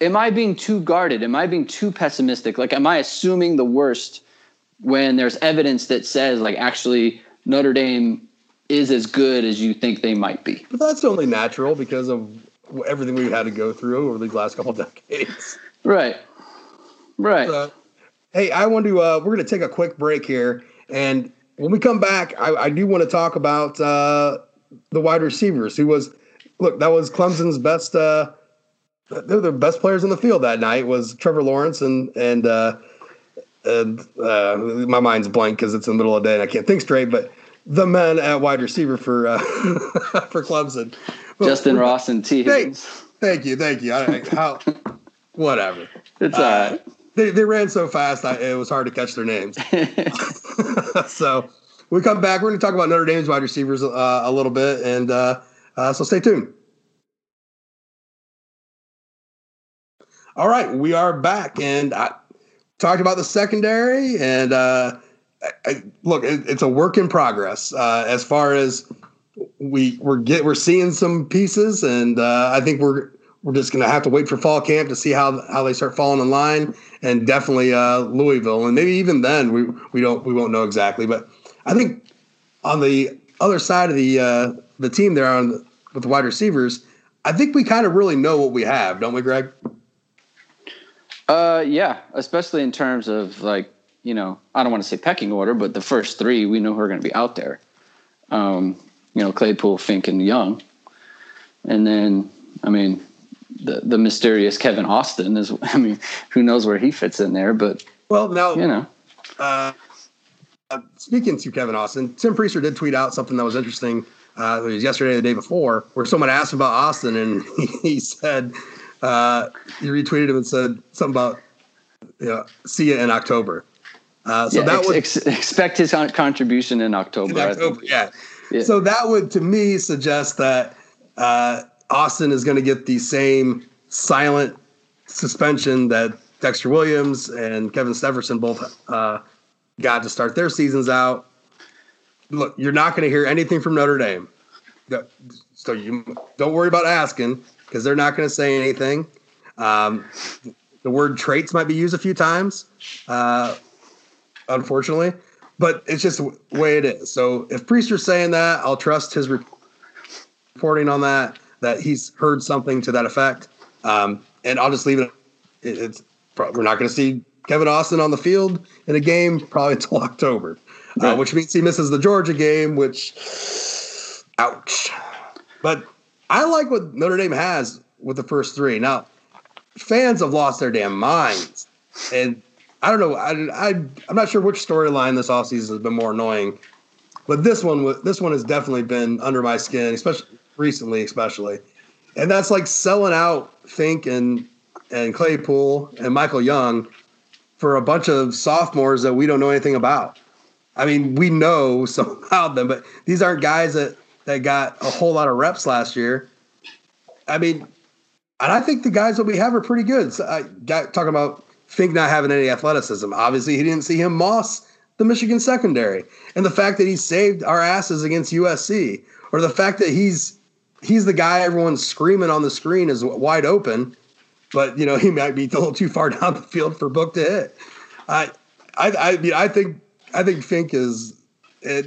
am I being too guarded? Am I being too pessimistic? Like, am I assuming the worst when there's evidence that says like actually Notre Dame is as good as you think they might be? But that's only natural because of everything we've had to go through over these last couple decades. Right. Right. Uh, hey, I want to. Uh, we're going to take a quick break here, and when we come back, I, I do want to talk about uh, the wide receivers. Who was look? That was Clemson's best. Uh, they're the best players in the field that night. Was Trevor Lawrence and and. Uh, and uh, my mind's blank because it's in the middle of the day and I can't think straight. But the men at wide receiver for uh, for Clemson, but, Justyn Ross and Tee Higgins. Thank, thank you, thank you. I, how, whatever. It's uh, they they ran so fast, I, it was hard to catch their names. so we come back. We're going to talk about Notre Dame's wide receivers uh, a little bit, and uh, uh, so stay tuned. All right, we are back, and I talked about the secondary, and uh, I, look, it, it's a work in progress uh, as far as we we're get we're seeing some pieces, and uh, I think we're we're just going to have to wait for fall camp to see how how they start falling in line, and definitely uh, Louisville, and maybe even then we we don't we won't know exactly, but I think on the other side of the uh, the team there on with the wide receivers, I think we kind of really know what we have, don't we, Greg? Uh, yeah, especially in terms of like you know I don't want to say pecking order, but the first three we know who are going to be out there. Um, you know, Claypool, Fink, and Young, and then I mean the the mysterious Kevin Austin is. I mean, who knows where he fits in there? But well, now you know. Uh, uh, speaking to Kevin Austin, Tim Prister did tweet out something that was interesting. Uh, it was yesterday, or the day before, where someone asked about Austin, and he, he said uh, he retweeted him and said something about you know, see you in October. Uh, so yeah, that would ex- expect his contribution in October. In October, yeah. yeah. So that would, to me, suggest that uh, Austin is going to get the same silent suspension that Dexter Williams and Kevin Stepherson both uh, got to start their seasons out. Look, you're not going to hear anything from Notre Dame. So you don't worry about asking because they're not going to say anything. Um, the word traits might be used a few times, uh, unfortunately, but it's just the way it is. So if Prister's saying that, I'll trust his reporting on that, that he's heard something to that effect. Um, and I'll just leave it. It's we're not going to see Kevin Austin on the field in a game probably until October, uh, which means he misses the Georgia game, which, ouch. But I like what Notre Dame has with the first three. Now, fans have lost their damn minds. And I don't know. I, I, I'm not sure which storyline this offseason has been more annoying. But this one, this one has definitely been under my skin, especially recently, especially. And that's like selling out Fink and and Claypool and Michael Young for a bunch of sophomores that we don't know anything about. I mean, we know some about them, but these aren't guys that that got a whole lot of reps last year. I mean, and I think the guys that we have are pretty good. So I got talking about Fink not having any athleticism. Obviously, he didn't see him moss the Michigan secondary, and the fact that he saved our asses against USC, or the fact that he's he's the guy everyone's screaming on the screen is wide open, but you know he might be a little too far down the field for Book to hit. I I I mean I think I think Fink is it,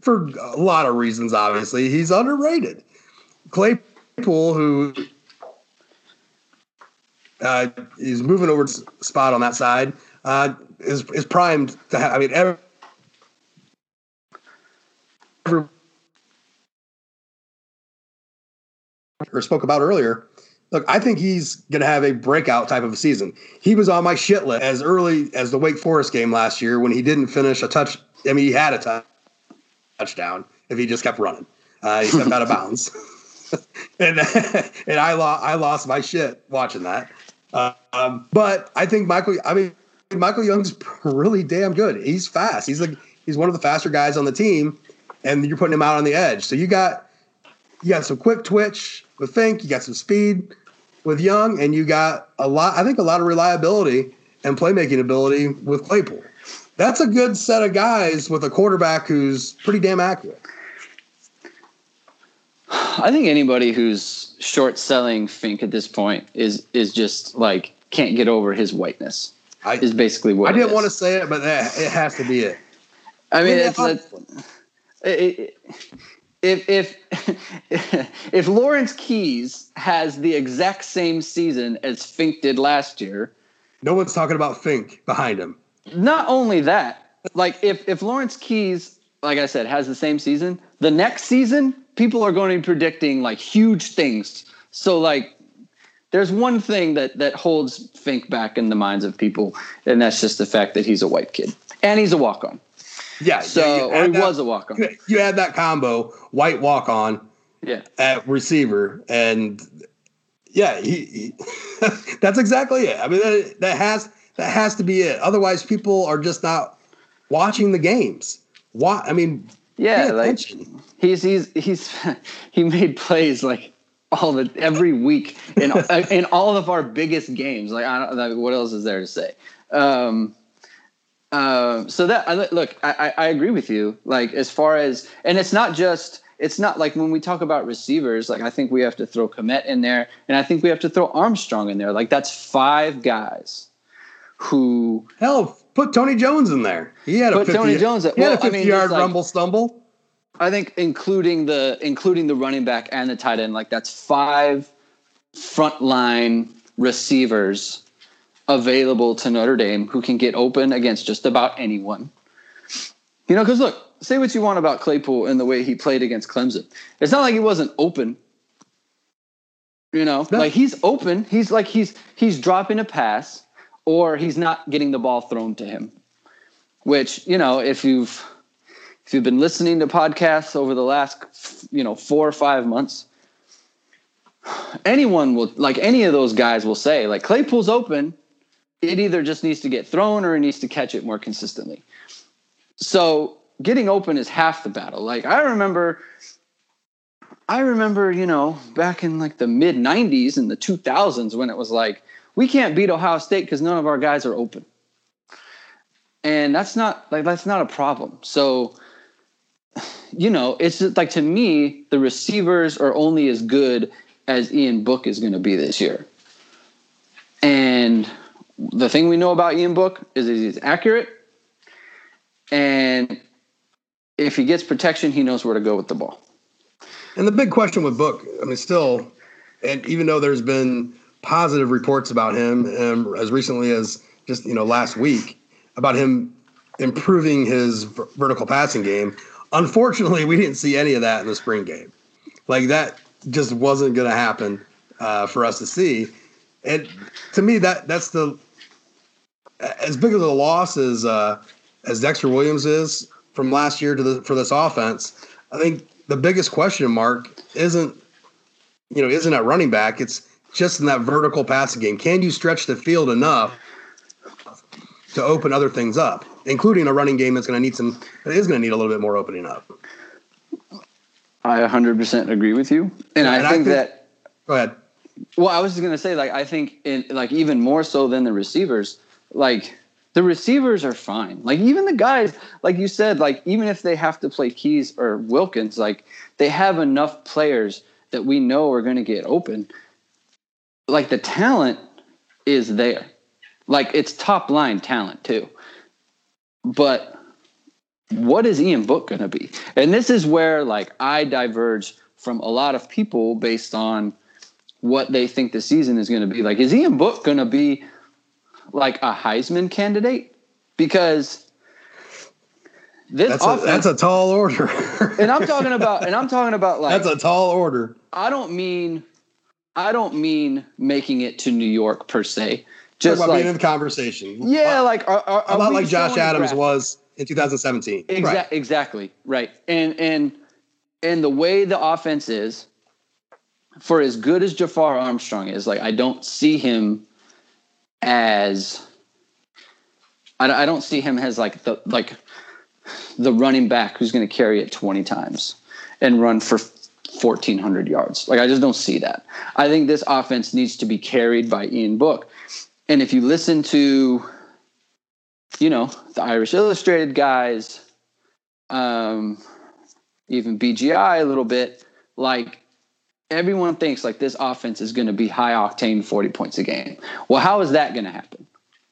for a lot of reasons. Obviously, he's underrated. Claypool, who uh, is moving over spot on that side, uh, is is primed to have. I mean, every, every or spoke about earlier. Look, I think he's going to have a breakout type of a season. He was on my shit list as early as the Wake Forest game last year when he didn't finish a touch. I mean, he had a touch touchdown if he just kept running. Uh, he stepped out of bounds, and and I lost I lost my shit watching that. Uh, um, but I think Michael. I mean, Michael Young's really damn good. He's fast. He's like he's one of the faster guys on the team, and you're putting him out on the edge. So you got you got some quick twitch with Fink. You got some speed with Young, and you got a lot. I think a lot of reliability and playmaking ability with Claypool that's a good set of guys with a quarterback who's pretty damn accurate. I think anybody who's short selling Fink at this point is is just like can't get over his whiteness. I, is basically what I didn't want to say it, but that, it has to be it. I mean, it's, it's it, it, if if if Lawrence Keys has the exact same season as Fink did last year, no one's talking about Fink behind him. Not only that, like if if Lawrence Keys, like I said, has the same season, the next season people are going to be predicting like huge things. So like there's one thing that that holds Fink back in the minds of people, and that's just the fact that he's a white kid and he's a walk on. Yeah. So yeah, or he that, was a walk on. You had that combo, white walk on. Yeah. At receiver, and yeah, he, he that's exactly it. I mean, that, that has that has to be it. Otherwise, people are just not watching the games. Why? I mean, yeah, like he's he's he's he made plays like all the every week in in all of our biggest games. Like I don't like, what else is there to say? Um, uh, so that look, I, I agree with you. Like as far as and it's not just it's not like when we talk about receivers. Like I think we have to throw Kmet in there, and I think we have to throw Armstrong in there. Like that's five guys who hell put Tony Jones in there. He had a 50, Tony Jones. He had a fifty I mean, yard like, rumble stumble. I think including the including the running back and the tight end, like that's five frontline receivers available to Notre Dame who can get open against just about anyone. You know, because look, say what you want about Claypool and the way he played against Clemson. It's not like he wasn't open. You know, no. like he's open. He's like he's he's dropping a pass or he's not getting the ball thrown to him. Which, you know, if you've if you've been listening to podcasts over the last you know four or five months anyone will like any of those guys will say like claypool's open it either just needs to get thrown or it needs to catch it more consistently so getting open is half the battle like i remember i remember you know back in like the mid 90s and the 2000s when it was like we can't beat ohio state because none of our guys are open and that's not like that's not a problem so you know, it's just like to me, the receivers are only as good as Ian Book is going to be this year. And the thing we know about Ian Book is that he's accurate. And if he gets protection, he knows where to go with the ball. And the big question with Book, I mean, still, and even though there's been positive reports about him um, as recently as just, you know, last week about him improving his vertical passing game, Unfortunately, we didn't see any of that in the spring game. Like that just wasn't going to happen uh, for us to see. And to me, that that's the as big of a loss as uh, as Dexter Williams is from last year to the for this offense. I think the biggest question mark isn't you know isn't at running back. It's just in that vertical passing game. Can you stretch the field enough to open other things up? including a running game that's going to need some that is going to need a little bit more opening up. I 100% agree with you, and, yeah, I, and think I, think that. Go ahead. Well, I was just going to say, like, I think in like even more so than the receivers, like the receivers are fine. Like even the guys, like you said, like even if they have to play Keys or Wilkins, like they have enough players that we know are going to get open. Like the talent is there. Like it's top line talent too. But what is Ian Book going to be? And this is where like I diverge from a lot of people based on what they think the season is going to be. Like, is Ian Book going to be like a Heisman candidate? Because this that's, offense, a, that's a tall order. and I'm talking about, and I'm talking about like that's a tall order. I don't mean, I don't mean making it to New York per se. Just like, being in the conversation. Yeah, like are, are, are a lot like Josh Adams was in 2017. Exa- right. Exactly right, and and and the way the offense is, for as good as Jafar Armstrong is, like I don't see him as. I, I don't see him as like the like the running back who's going to carry it 20 times and run for 1400 yards. Like I just don't see that. I think this offense needs to be carried by Ian Book. And if you listen to you know the irish illustrated guys um, even bgi a little bit like everyone thinks like this offense is going to be high octane 40 points a game. Well how is that going to happen?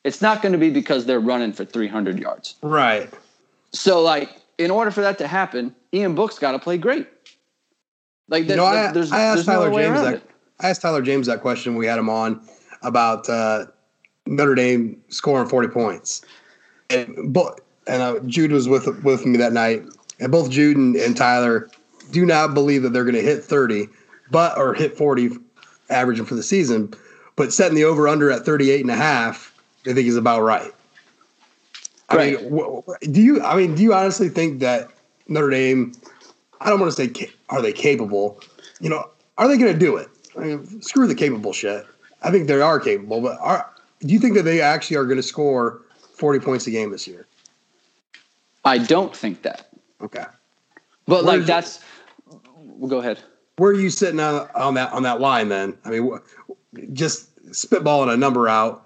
It's not going to be because they're running for 300 yards. Right. So like in order for that to happen ian book's got to play great Like that, that- I, there's, I asked there's no Tyler way James that. it. I asked Tyler James that question. when We had him on about uh, Notre Dame scoring forty points, and both and uh, Jude was with with me that night, and both Jude and, and Tyler do not believe that they're going to hit thirty, but or hit forty, averaging for the season, but setting the over under at 38 and a half, they think is about right. I Right. mean, do you? I mean, do you honestly think that Notre Dame? I don't want to say are they capable. You know, are they going to do it? I mean, screw the capable shit. I think they are capable, but are do you think that they actually are going to score forty points a game this year? I don't think that. Okay, But Where like that's. Well, go ahead. where are you sitting on, on that on that line then? I mean, wh- just spitballing a number out.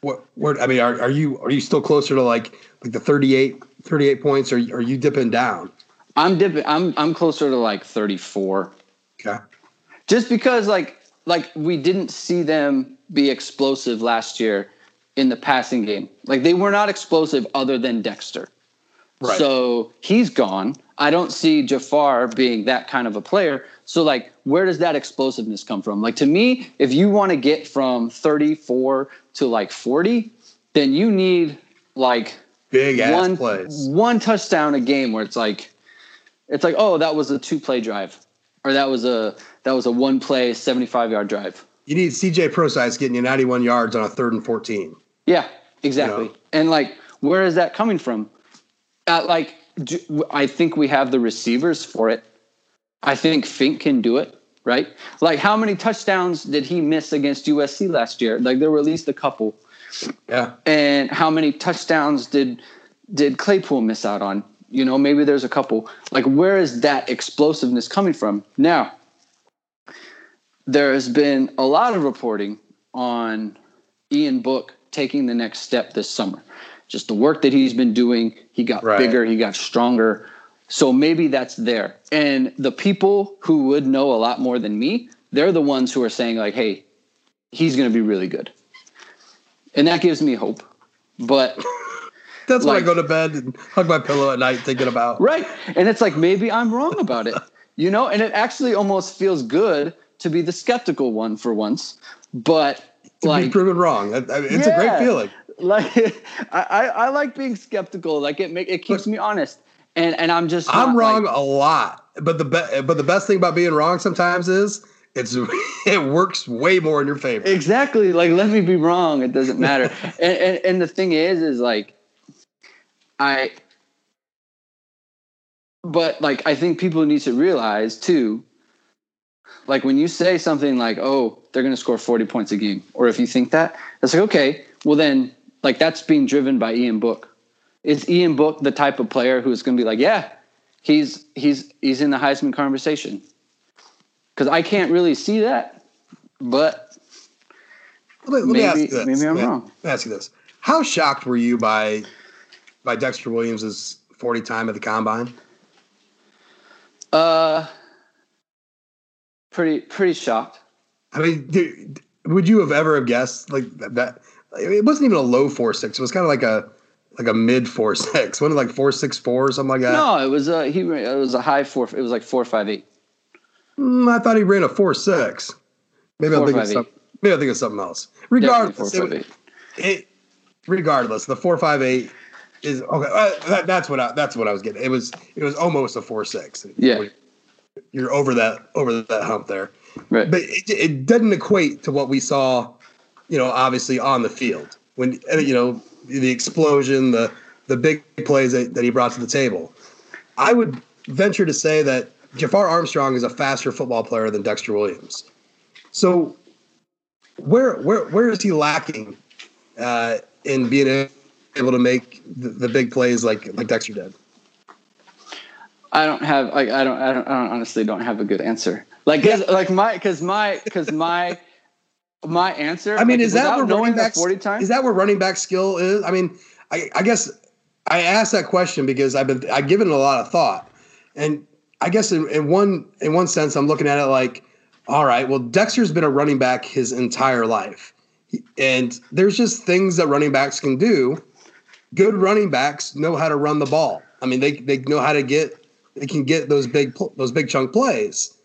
What? Where? I mean, are, are you are you still closer to like like the 38, 38 points, or are you dipping down? I'm dipping. I'm I'm closer to like 34. Okay. just because like like we didn't see them be explosive last year in the passing game like they were not explosive other than dexter Right. so he's gone i don't see jafar being that kind of a player so like where does that explosiveness come from like to me if you want to get from 34 to like 40 then you need like Big ass one plays. one touchdown a game where it's like it's like oh that was a two play drive or that was a that was a one play 75 yard drive You need CJ Prosise getting you 91 yards on a third and 14. yeah exactly You know? and like where is that coming from uh, like do, i think we have the receivers for it i think fink can do it right like how many touchdowns did he miss against usc last year like there were at least a couple Yeah. and how many touchdowns did did Claypool miss out on? You know, maybe there's a couple. Like, where is that explosiveness coming from? Now, there has been a lot of reporting on Ian Book taking the next step this summer. Just the work that he's been doing, he got Right. bigger, he got stronger. So maybe that's there. And the people who would know a lot more than me, they're the ones who are saying, like, hey, he's going to be really good. And that gives me hope. But That's when I go to bed and hug my pillow at night thinking about. Right. And it's like maybe I'm wrong about it. You know, and it actually almost feels good to be the skeptical one for once. But To be like proven wrong. I- I- It's a great feeling. like I, I, I like being skeptical. Like it make it keeps me honest. And and I'm just I'm wrong like- a lot, but the be- but the best thing about being wrong sometimes is it's it works way more in your favor. exactly. Like let me be wrong. It doesn't matter. and, and and the thing is, is like I but like I think people need to realize too, like when you say something like, "Oh, they're going to score forty points a game," or if you think that, it's like, okay, well then, like that's being driven by Ian Book. Is Ian Book the type of player who's going to be like, "Yeah, he's he's he's in the Heisman conversation"? Because I can't really see that, but Let me, let me ask you this. maybe I'm Let wrong. Let me ask you this: How shocked were you by by Dexter Williams's 40 time at the combine? Uh, pretty pretty shocked. I mean, dude, would you have ever have guessed like that? it wasn't even a low four six. It was kind of like a like a mid four six. Wasn't it like four six four or something like that? No, it was a he. It was a high four. It was like four five eight. Mm, I thought he ran a four six. Maybe I'm Four, thinking of five, something. Maybe I'm thinking of something else. Regardless, it, it regardless the four five eight is okay. Uh, that, that's what I, that's what I was getting. It was it was almost a four six. Yeah. you're over that over that hump there, Right. but it, it doesn't equate to what we saw. You know, obviously on the field when you know the explosion, the the big plays that, that he brought to the table. I would venture to say that Jafar Armstrong is a faster football player than Dexter Williams. So where where where is he lacking uh, in being able to make the, the big plays like like Dexter did? I don't have like I don't I don't, I don't honestly don't have a good answer. Like cause, like my cause my cause my my answer. I mean, like, is that where running back forty times? is that where running back skill is? I mean, I, I guess I asked that question because I've been I've given it a lot of thought, and I guess in, in one in one sense I'm looking at it like, all right, well Dexter's been a running back his entire life, and there's just things that running backs can do. Good running backs know how to run the ball. I mean, they they know how to get they can get those big those big chunk plays.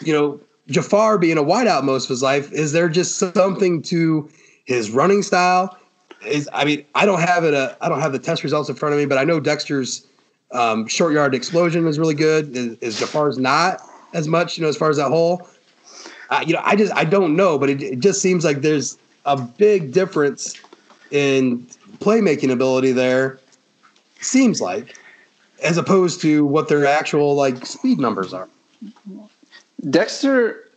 you know, Jafar being a wideout most of his life, is there just something to his running style? Is I mean, I don't have it. Uh, I don't have the test results in front of me, but I know Dexter's um, short yard explosion is really good. Is, is Jafar's not as much, you know, as far as that hole? Uh, you know, I just I don't know, but it, it just seems like there's a big difference in playmaking ability there. Seems like, as opposed to what their actual like speed numbers are. Dexter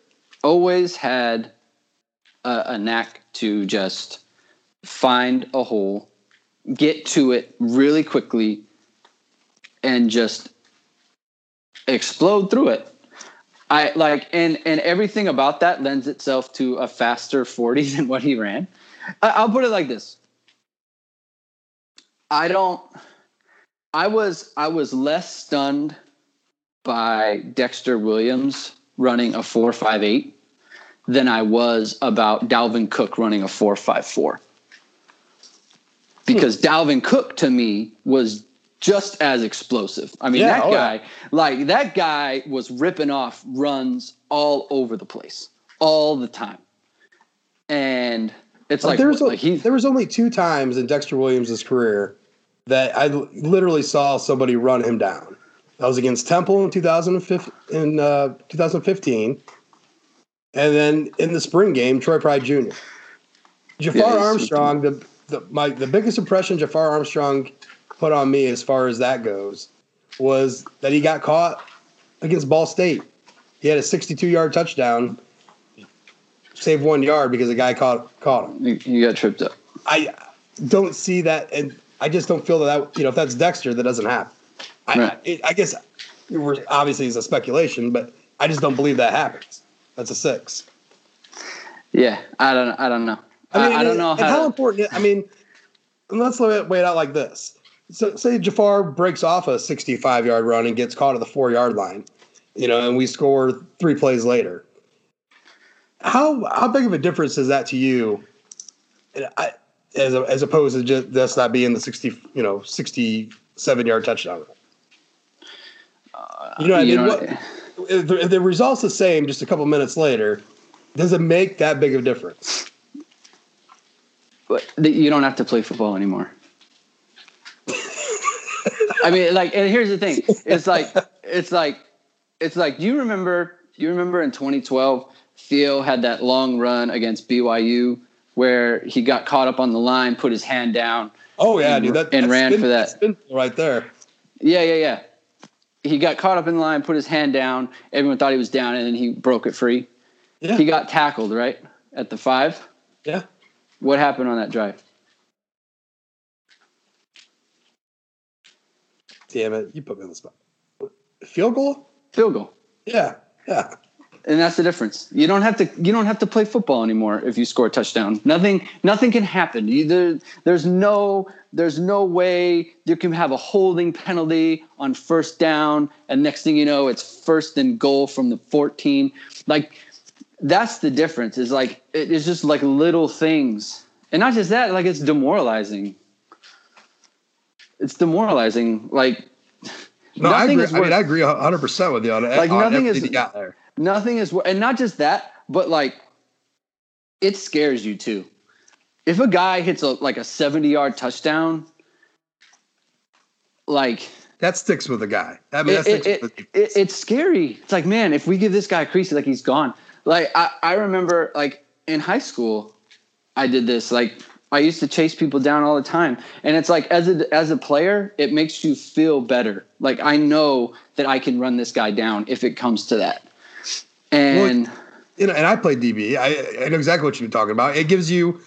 always had a, a knack to just find a hole, get to it really quickly, and just explode through it. I like and and everything about that lends itself to a faster 40 than what he ran. I, I'll put it like this. I don't I was I was less stunned by Dexter Williams running a 458 than I was about Dalvin Cook running a 454. Because hmm. Dalvin Cook to me was just as explosive. I mean, Yeah, that oh, guy, yeah. like that guy was ripping off runs all over the place, all the time. And it's like, there's like he, there was only two times in Dexter Williams' career that I literally saw somebody run him down. That was against Temple in 2015, in uh, 2015, and then in the spring game, Troy Pride Jr. Jafar Yeah, Armstrong, the, the my the biggest impression Jafar Armstrong put on me as far as that goes was that he got caught against Ball State. He had a 62 yard touchdown, saved one yard because a guy caught caught him. you, you got tripped up. I don't see that, and I just don't feel that, that you know if that's Dexter, that doesn't happen. I, Right. it, I guess we're obviously it's a speculation, but I just don't believe that happens. That's a six. Yeah, I don't, I don't know. I, mean, I, don't know and how. to- important. I mean, let's weigh it out like this. So, say Jafar breaks off a 65 yard run and gets caught at the four yard line, you know, and we score three plays later. How how big of a difference is that to you? I, as a, as opposed to just this not being the 60 you know 67 yard touchdown. Uh, you know, what I mean, what, eh. if the, if the result's the same just a couple minutes later. Does it make that big of a difference? but you don't have to play football anymore. I mean, like, and here's the thing: it's like, it's like, it's like. Do you remember? Do you remember in 2012, Theo had that long run against BYU where he got caught up on the line, put his hand down. Oh yeah, And- dude, that and ran spin- for that. spin right there. Yeah, yeah, yeah. He got caught up in the line, put his hand down. Everyone thought he was down, and then he broke it free. Yeah, He got tackled right at the five. yeah. What happened on that drive? Damn it, you put me on the spot. Field goal? Field goal. Yeah, yeah. And that's the difference. You don't have to. You don't have to play football anymore if you score a touchdown. Nothing. Nothing can happen. You, there, there's no. There's no way you can have a holding penalty on first down, and next thing you know, it's first and goal from the 14. Like that's the difference. Is like it- it's just like little things, and not just that. Like it's demoralizing. It's demoralizing. Like No, I agree. I mean, I agree 100 percent with you on it. Like, on nothing is- you got there. Nothing is and not just that but like it scares you too. If a guy hits a like a 70 yard touchdown like That sticks with a guy. I mean, that it, sticks it, with it, it- it's scary. It's like man if we give this guy a crease like he's gone. Like I, I remember like in high school i did this. Like i used to chase people down all the time. And it's like as a as a player it makes you feel better. Like i know that i can run this guy down if it comes to that and you know, and I played DB. I, I know exactly what you're talking about. It gives you,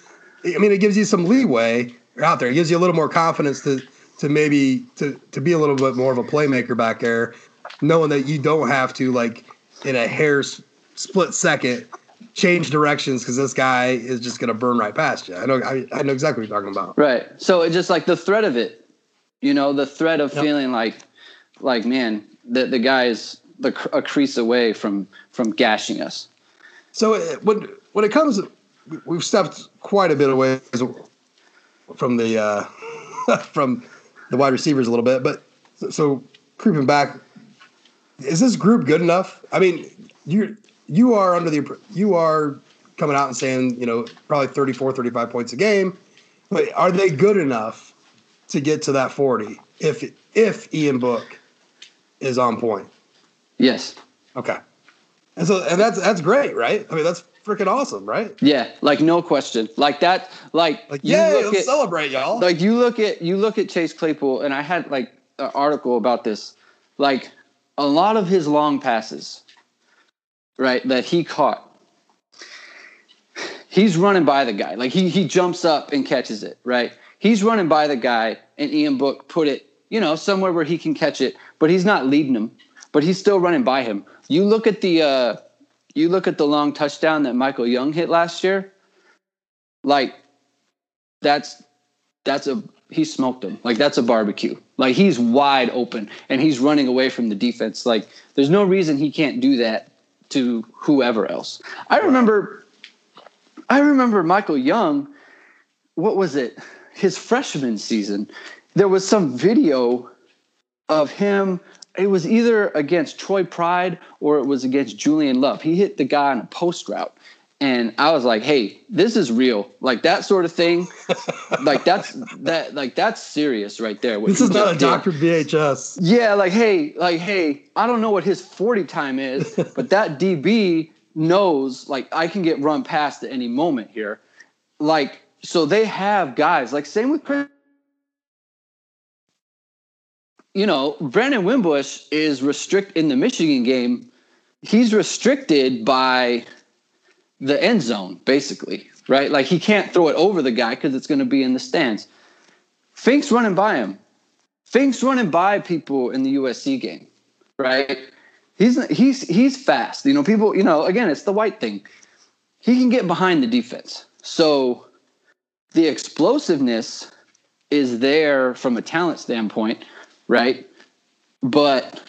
I mean, it gives you some leeway out there. It gives you a little more confidence to to maybe to to be a little bit more of a playmaker back there, knowing that you don't have to like in a hair's split second change directions because this guy is just going to burn right past you. I know. I, I know exactly what you're talking about. Right. So it's just like the threat of it, you know, the threat of Yep. feeling like, like man, the the guy is the a crease away from from gashing us. So uh, when when it comes, we've stepped quite a bit away from the uh, from the wide receivers a little bit, but so, creeping back, is this group good enough? I mean, you you are under the you are coming out and saying you know probably 34 35 points a game but are they good enough to get to that 40 if if ian book is on point yes. Okay. And so and that's that's great right? I mean that's freaking awesome right? Yeah like no question. Like that like like yeah let's at, celebrate y'all. Like you look at you look at chase claypool and i had like an article about this. Like a lot of his long passes right that he caught he's running by the guy. Like he he jumps up and catches it, right? He's running by the guy, and Ian Book put it, you know, somewhere where he can catch it, but he's not leading him, but he's still running by him. You look at the uh, you look at the long touchdown that Michael Young hit last year, like that's that's a he smoked him. Like that's a barbecue. Like he's wide open and he's running away from the defense. Like there's no reason he can't do that to whoever else. I remember I remember Michael Young, what was it? His freshman season. There was some video of him. It was either against Troy Pride or it was against Julian Love. He hit the guy on a post route. And I was like, hey, this is real. Like that sort of thing. like that's that like that's serious right there. This is not a Dr. VHS. Yeah, like hey, like hey, I don't know what his 40 time is, but that DB knows like I can get run past at any moment here. Like, so they have guys like same with Chris. You know, Brandon Wimbush is restrict in the Michigan game. He's restricted by the end zone, basically, right? Like he can't throw it over the guy because it's going to be in the stands. Finke's running by him. Finke's running by people in the USC game, right? He's he's he's fast. You know, people. You know, again, it's the white thing. He can get behind the defense. So the explosiveness is there from a talent standpoint, right? But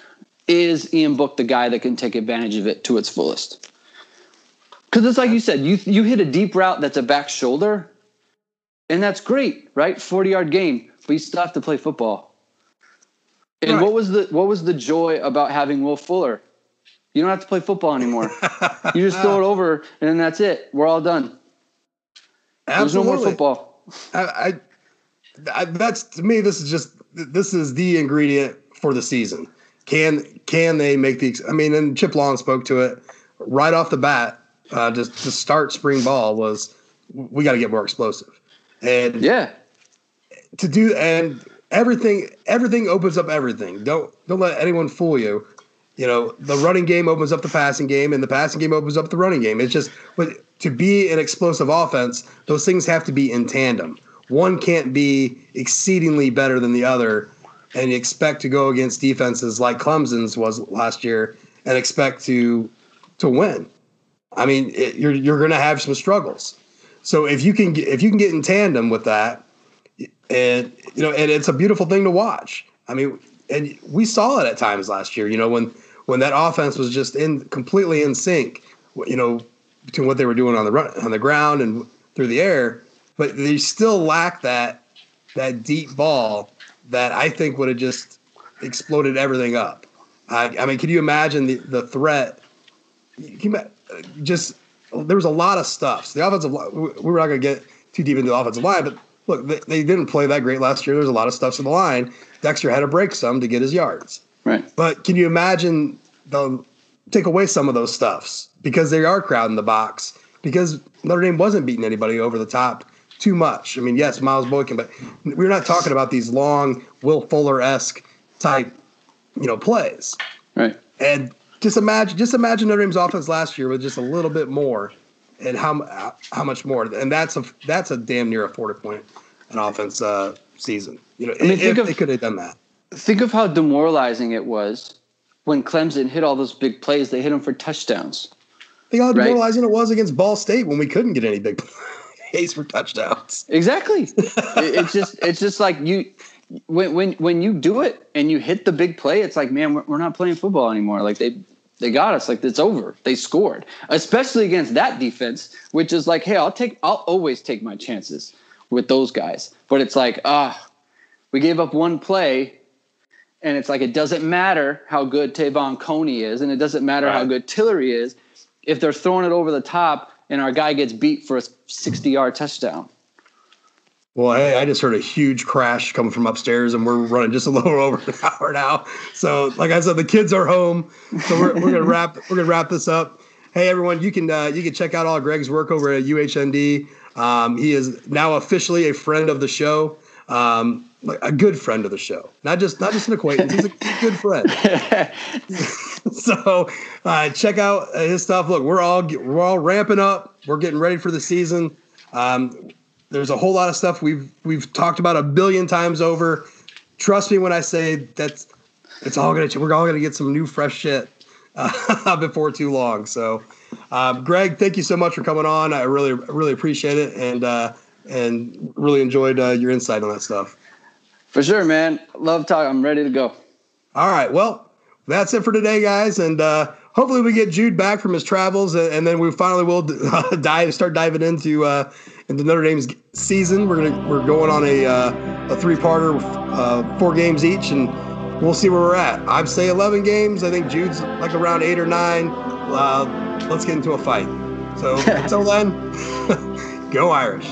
is Ian Book the guy that can take advantage of it to its fullest? Because it's like you said, you you hit a deep route that's a back shoulder, and that's great, right? Forty yard game, but you still have to play football. And right. what was the what was the joy about having Will Fuller? You don't have to play football anymore. you just throw it over, and then that's it. We're all done. Absolutely. There's no more football. I, I, I, that's to me. This is just this is the ingredient for the season. Can can they make the? I mean, and Chip Long spoke to it right off the bat. Uh, just to start spring ball was we got to get more explosive, and yeah, to do and everything everything opens up everything. Don't don't let anyone fool you. You know, the running game opens up the passing game, and the passing game opens up the running game. It's just but to be an explosive offense, those things have to be in tandem. One can't be exceedingly better than the other, and expect to go against defenses like Clemson's was last year and expect to to win. I mean, it, you're you're going to have some struggles. So if you can get, if you can get in tandem with that, and you know, and it's a beautiful thing to watch. I mean, and we saw it at times last year. You know, when when that offense was just in completely in sync. You know, between what they were doing on the run, on the ground and through the air, but they still lack that that deep ball that I think would have just exploded everything up. I, I mean, can you imagine the the threat? You, just there was a lot of stuff. So the offensive line, we were not going to get too deep into the offensive line, but look, they, they, didn't play that great last year. There's a lot of stuff in the line. Dexter had to break some to get his yards. Right. But can you imagine the take away some of those stuffs because they are crowding the box because Notre Dame wasn't beating anybody over the top too much. I mean, yes, Miles Boykin, but we're not talking about these long Will Fuller esque type, you know, plays. Right. And just imagine, just imagine Notre Dame's offense last year with just a little bit more, and how how much more, and that's a that's a damn near a forty point an offense uh, season. You know, I mean, if of, they could have done that. Think of how demoralizing it was when Clemson hit all those big plays. They hit them for touchdowns. Think how demoralizing right? it was against Ball State when we couldn't get any big plays for touchdowns. Exactly. it's just it's just like you when when when you do it and you hit the big play, it's like man, we're, we're not playing football anymore. Like they they got us. Like it's over. They scored, especially against that defense, which is like, hey, I'll take, I'll always take my chances with those guys. But it's like, ah, we gave up one play, and it's like it doesn't matter how good Te'von Coney is, and it doesn't matter right. how good Tillery is, if they're throwing it over the top and our guy gets beat for a 60 yard touchdown. Well, I, I, just heard a huge crash coming from upstairs, and we're running just a little over an hour now. So, like I said, the kids are home, so we're, we're gonna wrap we're gonna wrap this up. Hey, everyone, you can uh, you can check out all Greg's work over at UHND. Um, he is now officially a friend of the show, um, a good friend of the show, not just not just an acquaintance. He's a good friend. so, uh, check out his stuff. Look, we're all we're all ramping up. We're getting ready for the season. Um, there's a whole lot of stuff we've we've talked about a billion times over. Trust me when I say that's it's all gonna we're all gonna get some new fresh shit uh, before too long. So, um, Greg, thank you so much for coming on. I really really appreciate it and uh, and really enjoyed uh, your insight on that stuff. For sure, man. Love talking. I'm ready to go. All right. Well, that's it for today, guys, and uh, hopefully we get Jude back from his travels, and, then we finally will dive start diving into uh, into Notre Dame's season. We're gonna we're going on a uh, a three parter, uh, four games each, and we'll see where we're at. I'd say 11 games. I think Jude's like around eight or nine. Uh, let's get into a fight. So until then, go Irish.